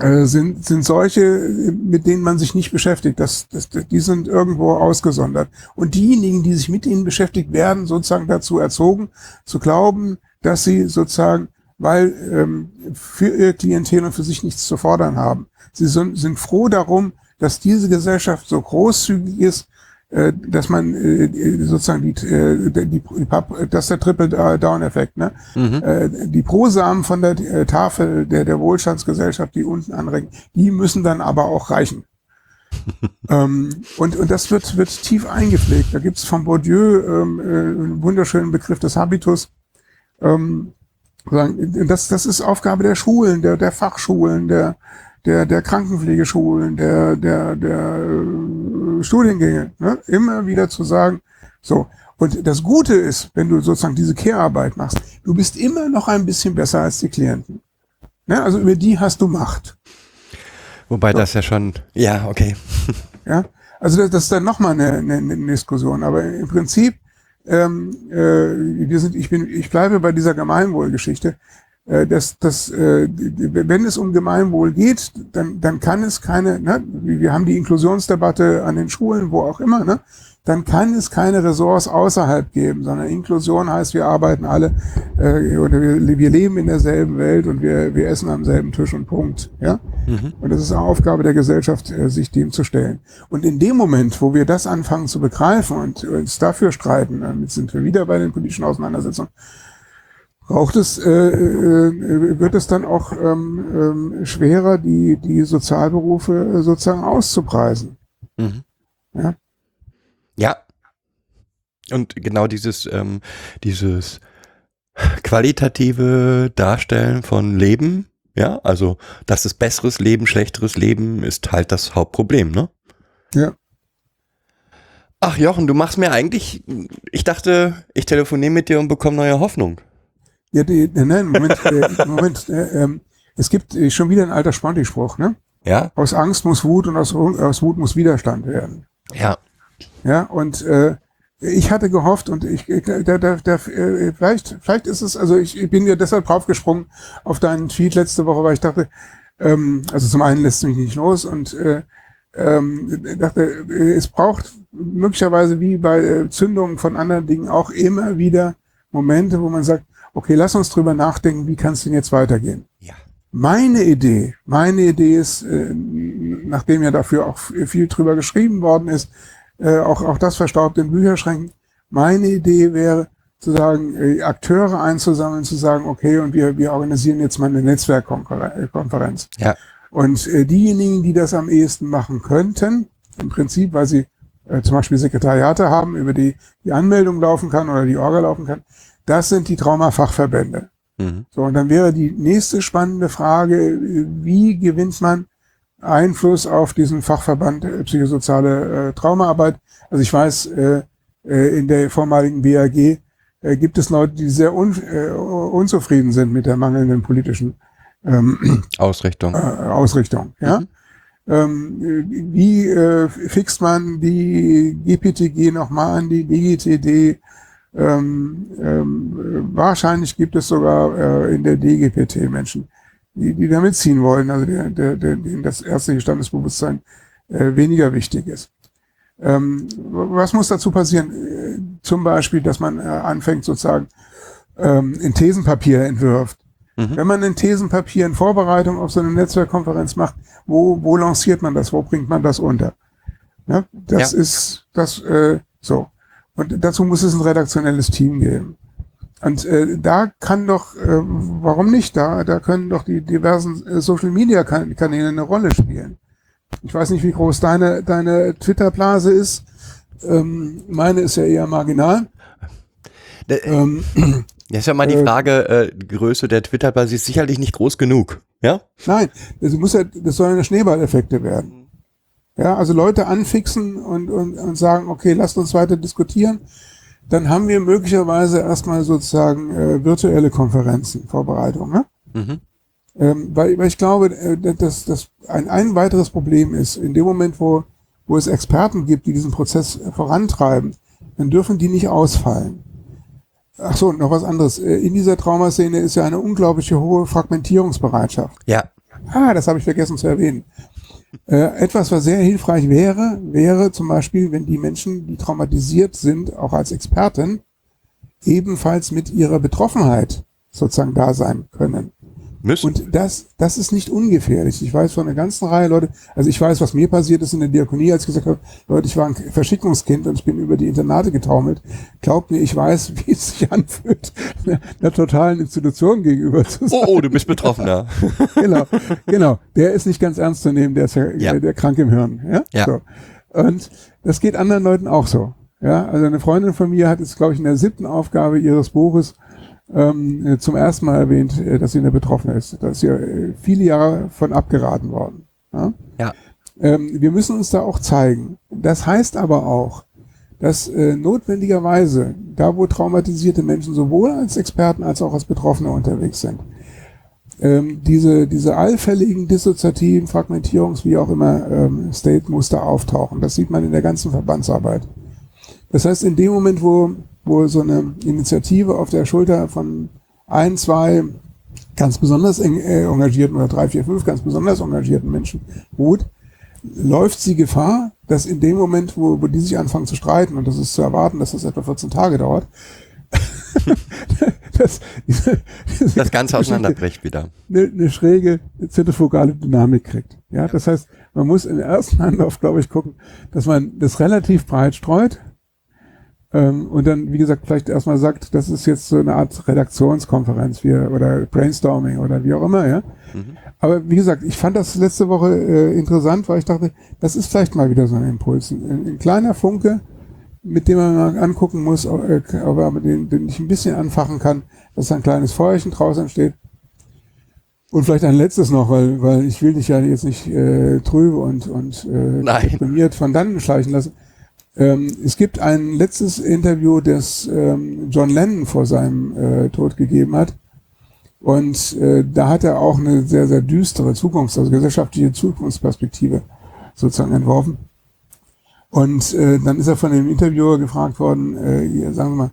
Speaker 3: äh, sind, sind solche, mit denen man sich nicht beschäftigt. Das, das, die sind irgendwo ausgesondert. Und diejenigen, die sich mit ihnen beschäftigt werden, sozusagen dazu erzogen, zu glauben, dass sie sozusagen, weil ähm, für ihr Klientel und für sich nichts zu fordern haben. Sie sind, sind froh darum, dass diese Gesellschaft so großzügig ist, äh, dass man äh, äh, sozusagen die, die, die das ist der Triple Down Effekt, ne? Mhm. Die Prosamen von der Tafel der, der Wohlstandsgesellschaft, die unten anregen, die müssen dann aber auch reichen. *laughs* ähm, und, und das wird, wird tief eingepflegt. Da gibt es von Bourdieu ähm, einen wunderschönen Begriff des Habitus. Ähm, das, das ist Aufgabe der Schulen, der, der Fachschulen, der, der, der Krankenpflegeschulen, der, der, der äh, Studiengänge, ne? immer wieder zu sagen, so. Und das Gute ist, wenn du sozusagen diese Care-Arbeit machst, du bist immer noch ein bisschen besser als die Klienten. Ne? Also über die hast du Macht.
Speaker 4: Wobei so. das ja schon, ja, okay.
Speaker 3: *laughs* ja, also das, das ist dann nochmal eine, eine, eine Diskussion. Aber im Prinzip, ähm, äh, wir sind, ich, bin, ich bleibe bei dieser Gemeinwohlgeschichte. Äh, dass, dass äh, wenn es um Gemeinwohl geht, dann, dann kann es keine, ne, wir haben die Inklusionsdebatte an den Schulen, wo auch immer, ne, dann kann es keine Ressorts außerhalb geben, sondern Inklusion heißt, wir arbeiten alle äh, oder wir, wir leben in derselben Welt und wir, wir essen am selben Tisch und Punkt. Ja? Mhm. Und es ist eine Aufgabe der Gesellschaft, äh, sich dem zu stellen. Und in dem Moment, wo wir das anfangen zu begreifen und uns dafür streiten, damit sind wir wieder bei den politischen Auseinandersetzungen, Braucht es, äh, äh, äh, wird es dann auch ähm, ähm, schwerer, die, die Sozialberufe äh, sozusagen auszupreisen.
Speaker 4: Mhm. Ja? ja. Und genau dieses, ähm, dieses qualitative Darstellen von Leben, ja, also dass es besseres Leben, schlechteres Leben, ist halt das Hauptproblem, ne?
Speaker 3: Ja.
Speaker 4: Ach Jochen, du machst mir eigentlich, ich dachte, ich telefoniere mit dir und bekomme neue Hoffnung.
Speaker 3: Ja, die, nein, ne, Moment, äh, Moment. Äh, ähm, es gibt äh, schon wieder ein alter Spanti-Spruch, ne? Ja. Aus Angst muss Wut und aus, aus Wut muss Widerstand werden.
Speaker 4: Ja.
Speaker 3: Ja, und äh, ich hatte gehofft und ich, da, da, da, äh, vielleicht, vielleicht ist es, also ich bin ja deshalb draufgesprungen auf deinen Tweet letzte Woche, weil ich dachte, ähm, also zum einen lässt es mich nicht los und äh, ähm, dachte, es braucht möglicherweise wie bei Zündungen von anderen Dingen auch immer wieder Momente, wo man sagt, okay, lass uns drüber nachdenken, wie kann es denn jetzt weitergehen?
Speaker 4: Ja.
Speaker 3: Meine Idee, meine Idee ist, äh, nachdem ja dafür auch viel drüber geschrieben worden ist, äh, auch, auch das verstaubt in Bücherschränken, meine Idee wäre, zu sagen, äh, Akteure einzusammeln, zu sagen, okay, und wir, wir organisieren jetzt mal eine Netzwerkkonferenz.
Speaker 4: Ja.
Speaker 3: Und äh, diejenigen, die das am ehesten machen könnten, im Prinzip, weil sie äh, zum Beispiel Sekretariate haben, über die die Anmeldung laufen kann oder die Orga laufen kann, das sind die Traumafachverbände. Mhm. So, und dann wäre die nächste spannende Frage, wie gewinnt man Einfluss auf diesen Fachverband äh, psychosoziale äh, Traumaarbeit? Also ich weiß, äh, äh, in der vormaligen BAG äh, gibt es Leute, die sehr un, äh, unzufrieden sind mit der mangelnden politischen ähm,
Speaker 4: *clears throat* Ausrichtung.
Speaker 3: Ausrichtung, ja. Mhm. Ähm, wie fixt man die GPTG nochmal an die DGTD? Ähm, ähm, wahrscheinlich gibt es sogar äh, in der DGPT Menschen, die, die da mitziehen wollen, also der, der, der, denen das ärztliche Standesbewusstsein äh, weniger wichtig ist. Ähm, was muss dazu passieren? Äh, zum Beispiel, dass man äh, anfängt sozusagen ähm, in Thesenpapier entwirft. Mhm. Wenn man in Thesenpapier in Vorbereitung auf so eine Netzwerkkonferenz macht, wo, wo lanciert man das? Wo bringt man das unter? Ne? Das ja. ist das äh, so. Und dazu muss es ein redaktionelles Team geben. Und äh, da kann doch, äh, warum nicht da, da können doch die diversen äh, Social-Media-Kanäle eine Rolle spielen. Ich weiß nicht, wie groß deine, deine Twitter-Blase ist. Ähm, meine ist ja eher marginal.
Speaker 4: Da, äh, ähm, ist *clears throat* ja mal die äh, Frage, äh, Größe der Twitter-Blase ist sicherlich nicht groß genug, ja?
Speaker 3: Nein, das, muss ja, das soll ja Schneeballeffekte werden. Ja, also Leute anfixen und, und, und sagen, okay, lasst uns weiter diskutieren. Dann haben wir möglicherweise erstmal sozusagen äh, virtuelle Konferenzen, Vorbereitungen. Ne? Mhm. Ähm, weil, weil ich glaube, äh, dass dass ein, ein weiteres Problem ist, in dem Moment, wo, wo es Experten gibt, die diesen Prozess vorantreiben, dann dürfen die nicht ausfallen. Ach so, noch was anderes. Äh, in dieser Traumaszene ist ja eine unglaubliche hohe Fragmentierungsbereitschaft.
Speaker 4: Ja.
Speaker 3: Ah, das habe ich vergessen zu erwähnen. Äh, etwas, was sehr hilfreich wäre, wäre zum Beispiel, wenn die Menschen, die traumatisiert sind, auch als Experten, ebenfalls mit ihrer Betroffenheit sozusagen da sein können. Müssen. Und das, das ist nicht ungefährlich. Ich weiß von einer ganzen Reihe Leute, also ich weiß, was mir passiert ist in der Diakonie, als ich gesagt habe, Leute, ich war ein Verschickungskind und ich bin über die Internate getaumelt. Glaubt mir, ich weiß, *laughs* wie es sich anfühlt, einer, einer totalen Institution gegenüber zu
Speaker 4: sein. Oh, oh du bist Betroffener. *laughs*
Speaker 3: genau, genau. Der ist nicht ganz ernst zu nehmen, der ist ja, ja. Der, der krank im Hirn.
Speaker 4: Ja.
Speaker 3: ja. So. Und das geht anderen Leuten auch so. Ja, also eine Freundin von mir hat jetzt, glaube ich, in der siebten Aufgabe ihres Buches ähm, zum ersten Mal erwähnt, äh, dass sie eine Betroffene ist. Da ist ja äh, viele Jahre von abgeraten worden. Ja.
Speaker 4: ja.
Speaker 3: Ähm, wir müssen uns da auch zeigen. Das heißt aber auch, dass äh, notwendigerweise da, wo traumatisierte Menschen sowohl als Experten als auch als Betroffene unterwegs sind, ähm, diese, diese allfälligen dissoziativen Fragmentierungs-, wie auch immer, ähm, State-Muster auftauchen. Das sieht man in der ganzen Verbandsarbeit. Das heißt, in dem Moment, wo wohl so eine Initiative auf der Schulter von ein, zwei ganz besonders äh, engagierten oder drei, vier, fünf ganz besonders engagierten Menschen ruht, läuft sie Gefahr, dass in dem Moment, wo, wo die sich anfangen zu streiten, und das ist zu erwarten, dass das etwa 14 Tage dauert,
Speaker 4: *laughs* das, *laughs* das Ganze auseinanderbricht wieder.
Speaker 3: Eine, eine schräge zentrifugale Dynamik kriegt. Ja, ja, das heißt, man muss im ersten Anlauf, glaube ich, gucken, dass man das relativ breit streut, ähm, und dann, wie gesagt, vielleicht erstmal sagt, das ist jetzt so eine Art Redaktionskonferenz wir, oder Brainstorming oder wie auch immer, ja. Mhm. Aber wie gesagt, ich fand das letzte Woche äh, interessant, weil ich dachte, das ist vielleicht mal wieder so ein Impuls. Ein, ein kleiner Funke, mit dem man mal angucken muss, äh, ob aber den, den ich ein bisschen anfachen kann, dass ein kleines Feuerchen draußen entsteht. Und vielleicht ein letztes noch, weil, weil ich will dich ja jetzt nicht äh, trübe und, und äh, deprimiert von dannen schleichen lassen. Ähm, es gibt ein letztes Interview, das ähm, John Lennon vor seinem äh, Tod gegeben hat. Und äh, da hat er auch eine sehr, sehr düstere Zukunft, also gesellschaftliche Zukunftsperspektive sozusagen entworfen. Und äh, dann ist er von dem Interviewer gefragt worden, äh, sagen wir mal,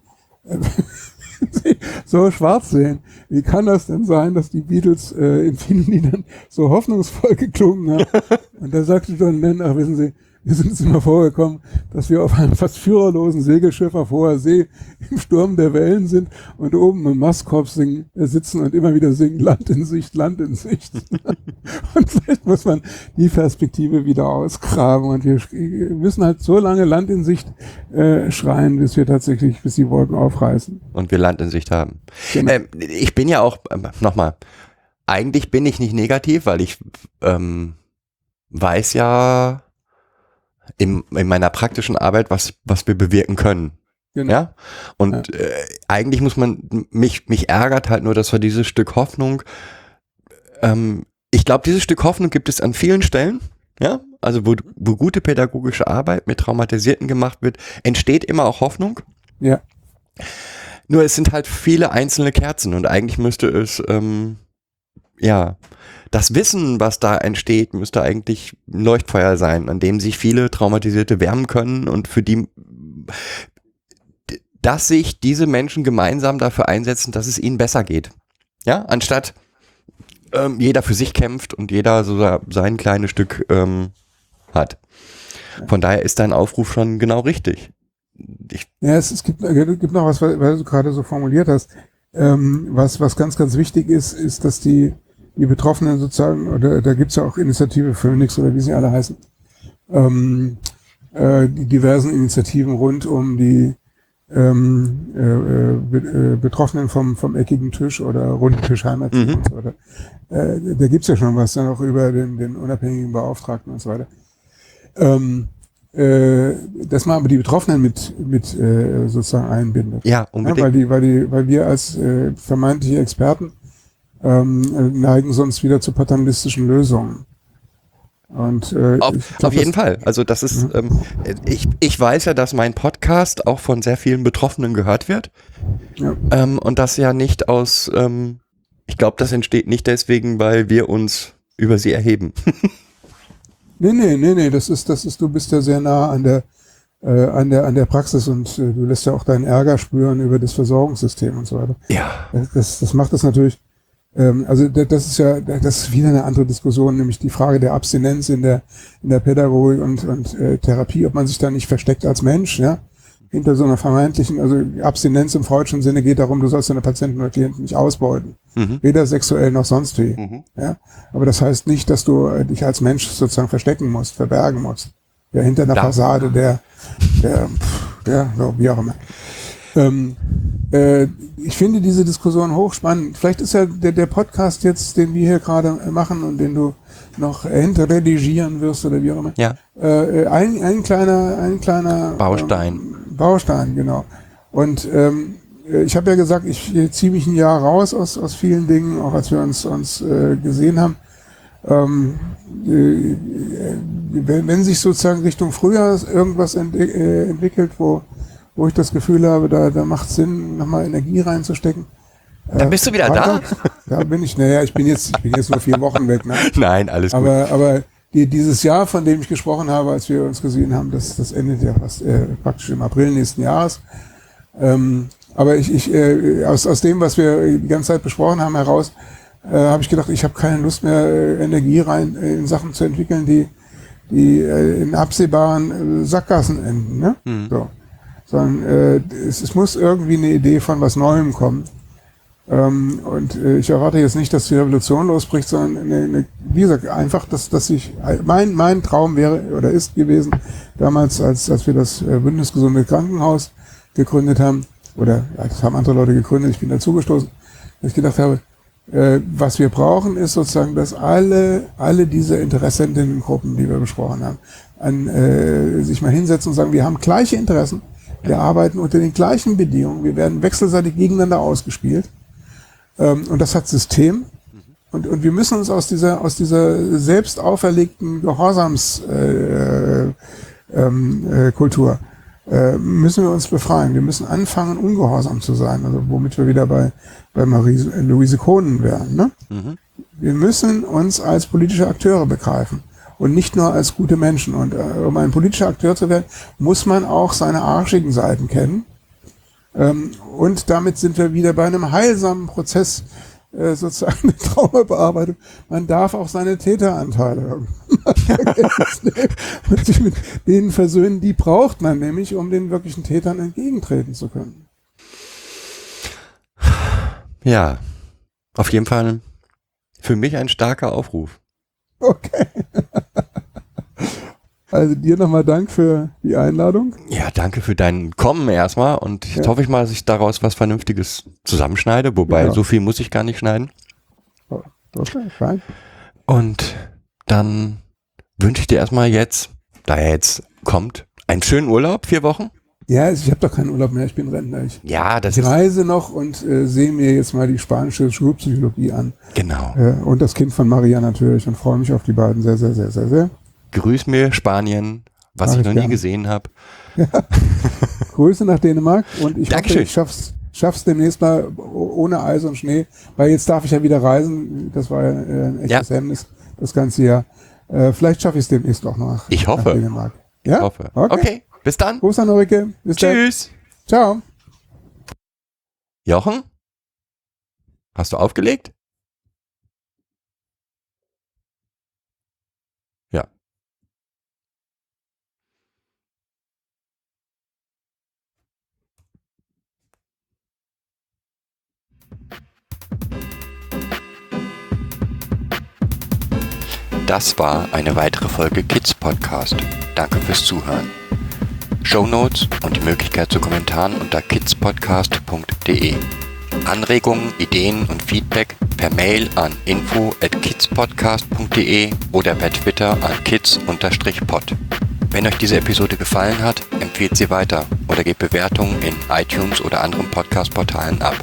Speaker 3: äh, *laughs* so schwarz sehen. Wie kann das denn sein, dass die Beatles äh, in vielen Liedern so hoffnungsvoll geklungen haben? *laughs* Und da sagte John Lennon, ach wissen Sie, wir sind uns immer vorgekommen, dass wir auf einem fast führerlosen Segelschiff auf hoher See im Sturm der Wellen sind und oben im Mastkorb äh, sitzen und immer wieder singen, Land in Sicht, Land in Sicht. *laughs* und vielleicht muss man die Perspektive wieder ausgraben und wir müssen halt so lange Land in Sicht äh, schreien, bis wir tatsächlich, bis die Wolken aufreißen.
Speaker 4: Und wir
Speaker 3: Land
Speaker 4: in Sicht haben. Genau. Ähm, ich bin ja auch, äh, nochmal, eigentlich bin ich nicht negativ, weil ich ähm, weiß ja, in, in meiner praktischen Arbeit, was, was wir bewirken können. Genau. Ja. Und ja. Äh, eigentlich muss man, mich, mich ärgert halt nur, dass wir dieses Stück Hoffnung, ähm, ich glaube, dieses Stück Hoffnung gibt es an vielen Stellen. Ja. Also, wo, wo gute pädagogische Arbeit mit Traumatisierten gemacht wird, entsteht immer auch Hoffnung.
Speaker 3: Ja.
Speaker 4: Nur es sind halt viele einzelne Kerzen und eigentlich müsste es, ähm, ja, das Wissen, was da entsteht, müsste eigentlich ein Leuchtfeuer sein, an dem sich viele Traumatisierte wärmen können und für die dass sich diese Menschen gemeinsam dafür einsetzen, dass es ihnen besser geht. Ja, anstatt ähm, jeder für sich kämpft und jeder so sein kleines Stück ähm, hat. Von daher ist dein Aufruf schon genau richtig.
Speaker 3: Ich ja, es, es gibt, es äh, gibt noch was, weil du gerade so formuliert hast. Ähm, was, was ganz, ganz wichtig ist, ist, dass die, die Betroffenen sozusagen, oder da gibt es ja auch Initiative Phoenix oder wie sie alle heißen, ähm, äh, die diversen Initiativen rund um die ähm, äh, äh be äh, Betroffenen vom, vom eckigen Tisch oder runden Tisch Heimatziehen mhm. und so weiter. Äh, da es ja schon was, dann auch über den, den unabhängigen Beauftragten und so weiter. Ähm, äh, dass man aber die Betroffenen mit, mit äh, sozusagen einbindet.
Speaker 4: Ja, unbedingt.
Speaker 3: Ja, weil, die, weil, die, weil wir als äh, vermeintliche Experten ähm, neigen sonst wieder zu paternalistischen Lösungen.
Speaker 4: Und, äh, auf, glaub, auf jeden Fall. Also das ist, mhm. ähm, ich, ich weiß ja, dass mein Podcast auch von sehr vielen Betroffenen gehört wird. Ja. Ähm, und das ja nicht aus, ähm, ich glaube, das entsteht nicht deswegen, weil wir uns über sie erheben.
Speaker 3: *laughs* nee, nee, nee, nee. Das ist, das ist, du bist ja sehr nah an der, äh, an der, an der Praxis und äh, du lässt ja auch deinen Ärger spüren über das Versorgungssystem und so weiter.
Speaker 4: Ja.
Speaker 3: Das, das macht das natürlich ähm, also das ist ja das ist wieder eine andere Diskussion, nämlich die Frage der Abstinenz in der in der Pädagogik und und äh, Therapie, ob man sich da nicht versteckt als Mensch, ja, hinter so einer vermeintlichen, also Abstinenz im freudischen Sinne geht darum, du sollst deine Patienten oder Klienten nicht ausbeuten, mhm. weder sexuell noch sonst wie, mhm. ja. Aber das heißt nicht, dass du äh, dich als Mensch sozusagen verstecken musst, verbergen musst, ja, hinter einer Fassade der der, pff, der so, wie auch immer. Ähm, äh, ich finde diese Diskussion hochspannend. Vielleicht ist ja der, der Podcast jetzt, den wir hier gerade machen und den du noch hinterredigieren wirst oder wie auch immer. Ja. Äh, ein, ein kleiner, ein kleiner
Speaker 4: ähm, Baustein. Ähm,
Speaker 3: Baustein, genau. Und ähm, äh, ich habe ja gesagt, ich ziehe mich ein Jahr raus aus, aus vielen Dingen, auch als wir uns, uns äh, gesehen haben. Ähm, äh, wenn, wenn, sich sozusagen Richtung Frühjahr irgendwas ent, äh, entwickelt, wo wo ich das Gefühl habe, da, da macht es Sinn, nochmal Energie reinzustecken.
Speaker 4: Dann bist du wieder Freitag, äh,
Speaker 3: da? Da bin ich. Naja, ich bin jetzt, ich bin jetzt nur vier Wochen weg.
Speaker 4: Ne? *laughs* Nein, alles
Speaker 3: aber, gut. Aber die, dieses Jahr, von dem ich gesprochen habe, als wir uns gesehen haben, das, das endet ja fast, äh, praktisch im April nächsten Jahres. Ähm, aber ich, ich äh, aus, aus dem, was wir die ganze Zeit besprochen haben, heraus, äh, habe ich gedacht, ich habe keine Lust mehr, äh, Energie rein äh, in Sachen zu entwickeln, die, die in absehbaren Sackgassen enden. Ne? Mhm. So sondern ähm, äh, es, es, muss irgendwie eine Idee von was Neuem kommen. Ähm, und äh, ich erwarte jetzt nicht, dass die Revolution losbricht, sondern eine, eine, wie gesagt, einfach, dass, dass ich mein, mein Traum wäre oder ist gewesen, damals, als, als wir das äh, Bündnisgesunde Krankenhaus gegründet haben, oder das haben andere Leute gegründet, ich bin dazugestoßen, dass ich gedacht habe, äh, was wir brauchen, ist sozusagen, dass alle, alle diese Interessentinnengruppen, die wir besprochen haben, an, äh, sich mal hinsetzen und sagen, wir haben gleiche Interessen, wir arbeiten unter den gleichen Bedingungen. Wir werden wechselseitig gegeneinander ausgespielt. Ähm, und das hat System. Und, und wir müssen uns aus dieser, aus dieser selbst auferlegten Gehorsamskultur äh, äh, ähm, äh, äh, müssen wir uns befreien. Wir müssen anfangen, ungehorsam zu sein. Also womit wir wieder bei, bei Marie, louise Kohnen wären. Ne? Mhm. Wir müssen uns als politische Akteure begreifen und nicht nur als gute Menschen. Und äh, um ein politischer Akteur zu werden, muss man auch seine arschigen Seiten kennen. Ähm, und damit sind wir wieder bei einem heilsamen Prozess, äh, sozusagen *laughs* eine Traumabearbeitung. Man darf auch seine Täteranteile und sich mit denen versöhnen, die braucht man nämlich, um den wirklichen Tätern entgegentreten zu können.
Speaker 4: Ja, auf jeden Fall für mich ein starker Aufruf.
Speaker 3: Okay. Also dir nochmal Dank für die Einladung.
Speaker 4: Ja, danke für dein Kommen erstmal und jetzt ja. hoffe ich mal, dass ich daraus was Vernünftiges zusammenschneide, wobei genau. so viel muss ich gar nicht schneiden. Okay, oh, fein. Und dann wünsche ich dir erstmal jetzt, da er jetzt kommt, einen schönen Urlaub, vier Wochen.
Speaker 3: Ja, ich habe doch keinen Urlaub mehr, ich bin Rentner. Ich, ja, das ich reise noch und äh, sehe mir jetzt mal die spanische Schulpsychologie an.
Speaker 4: Genau.
Speaker 3: Äh, und das Kind von Maria natürlich und freue mich auf die beiden sehr, sehr, sehr, sehr, sehr
Speaker 4: grüß mir Spanien, was Ach, ich noch nie gesehen habe.
Speaker 3: Ja. *laughs* Grüße nach Dänemark und ich
Speaker 4: hoffe,
Speaker 3: ich schaff's, schaff's demnächst mal ohne Eis und Schnee, weil jetzt darf ich ja wieder reisen. Das war ja äh, ein echtes ja. Hemmnis das ganze Jahr. Äh, vielleicht schaffe ich es demnächst auch noch.
Speaker 4: Ich hoffe. Dänemark. Ja? Ich hoffe. Okay. okay. Bis dann.
Speaker 3: Gruß an Ulrike.
Speaker 4: Bis Tschüss.
Speaker 3: Dann. Ciao.
Speaker 4: Jochen? Hast du aufgelegt? Das war eine weitere Folge Kids Podcast. Danke fürs Zuhören. Show Notes und die Möglichkeit zu Kommentaren unter kidspodcast.de. Anregungen, Ideen und Feedback per Mail an info at kidspodcast.de oder per Twitter an kids-pod. Wenn euch diese Episode gefallen hat, empfehlt sie weiter oder gebt Bewertungen in iTunes oder anderen Podcast-Portalen ab.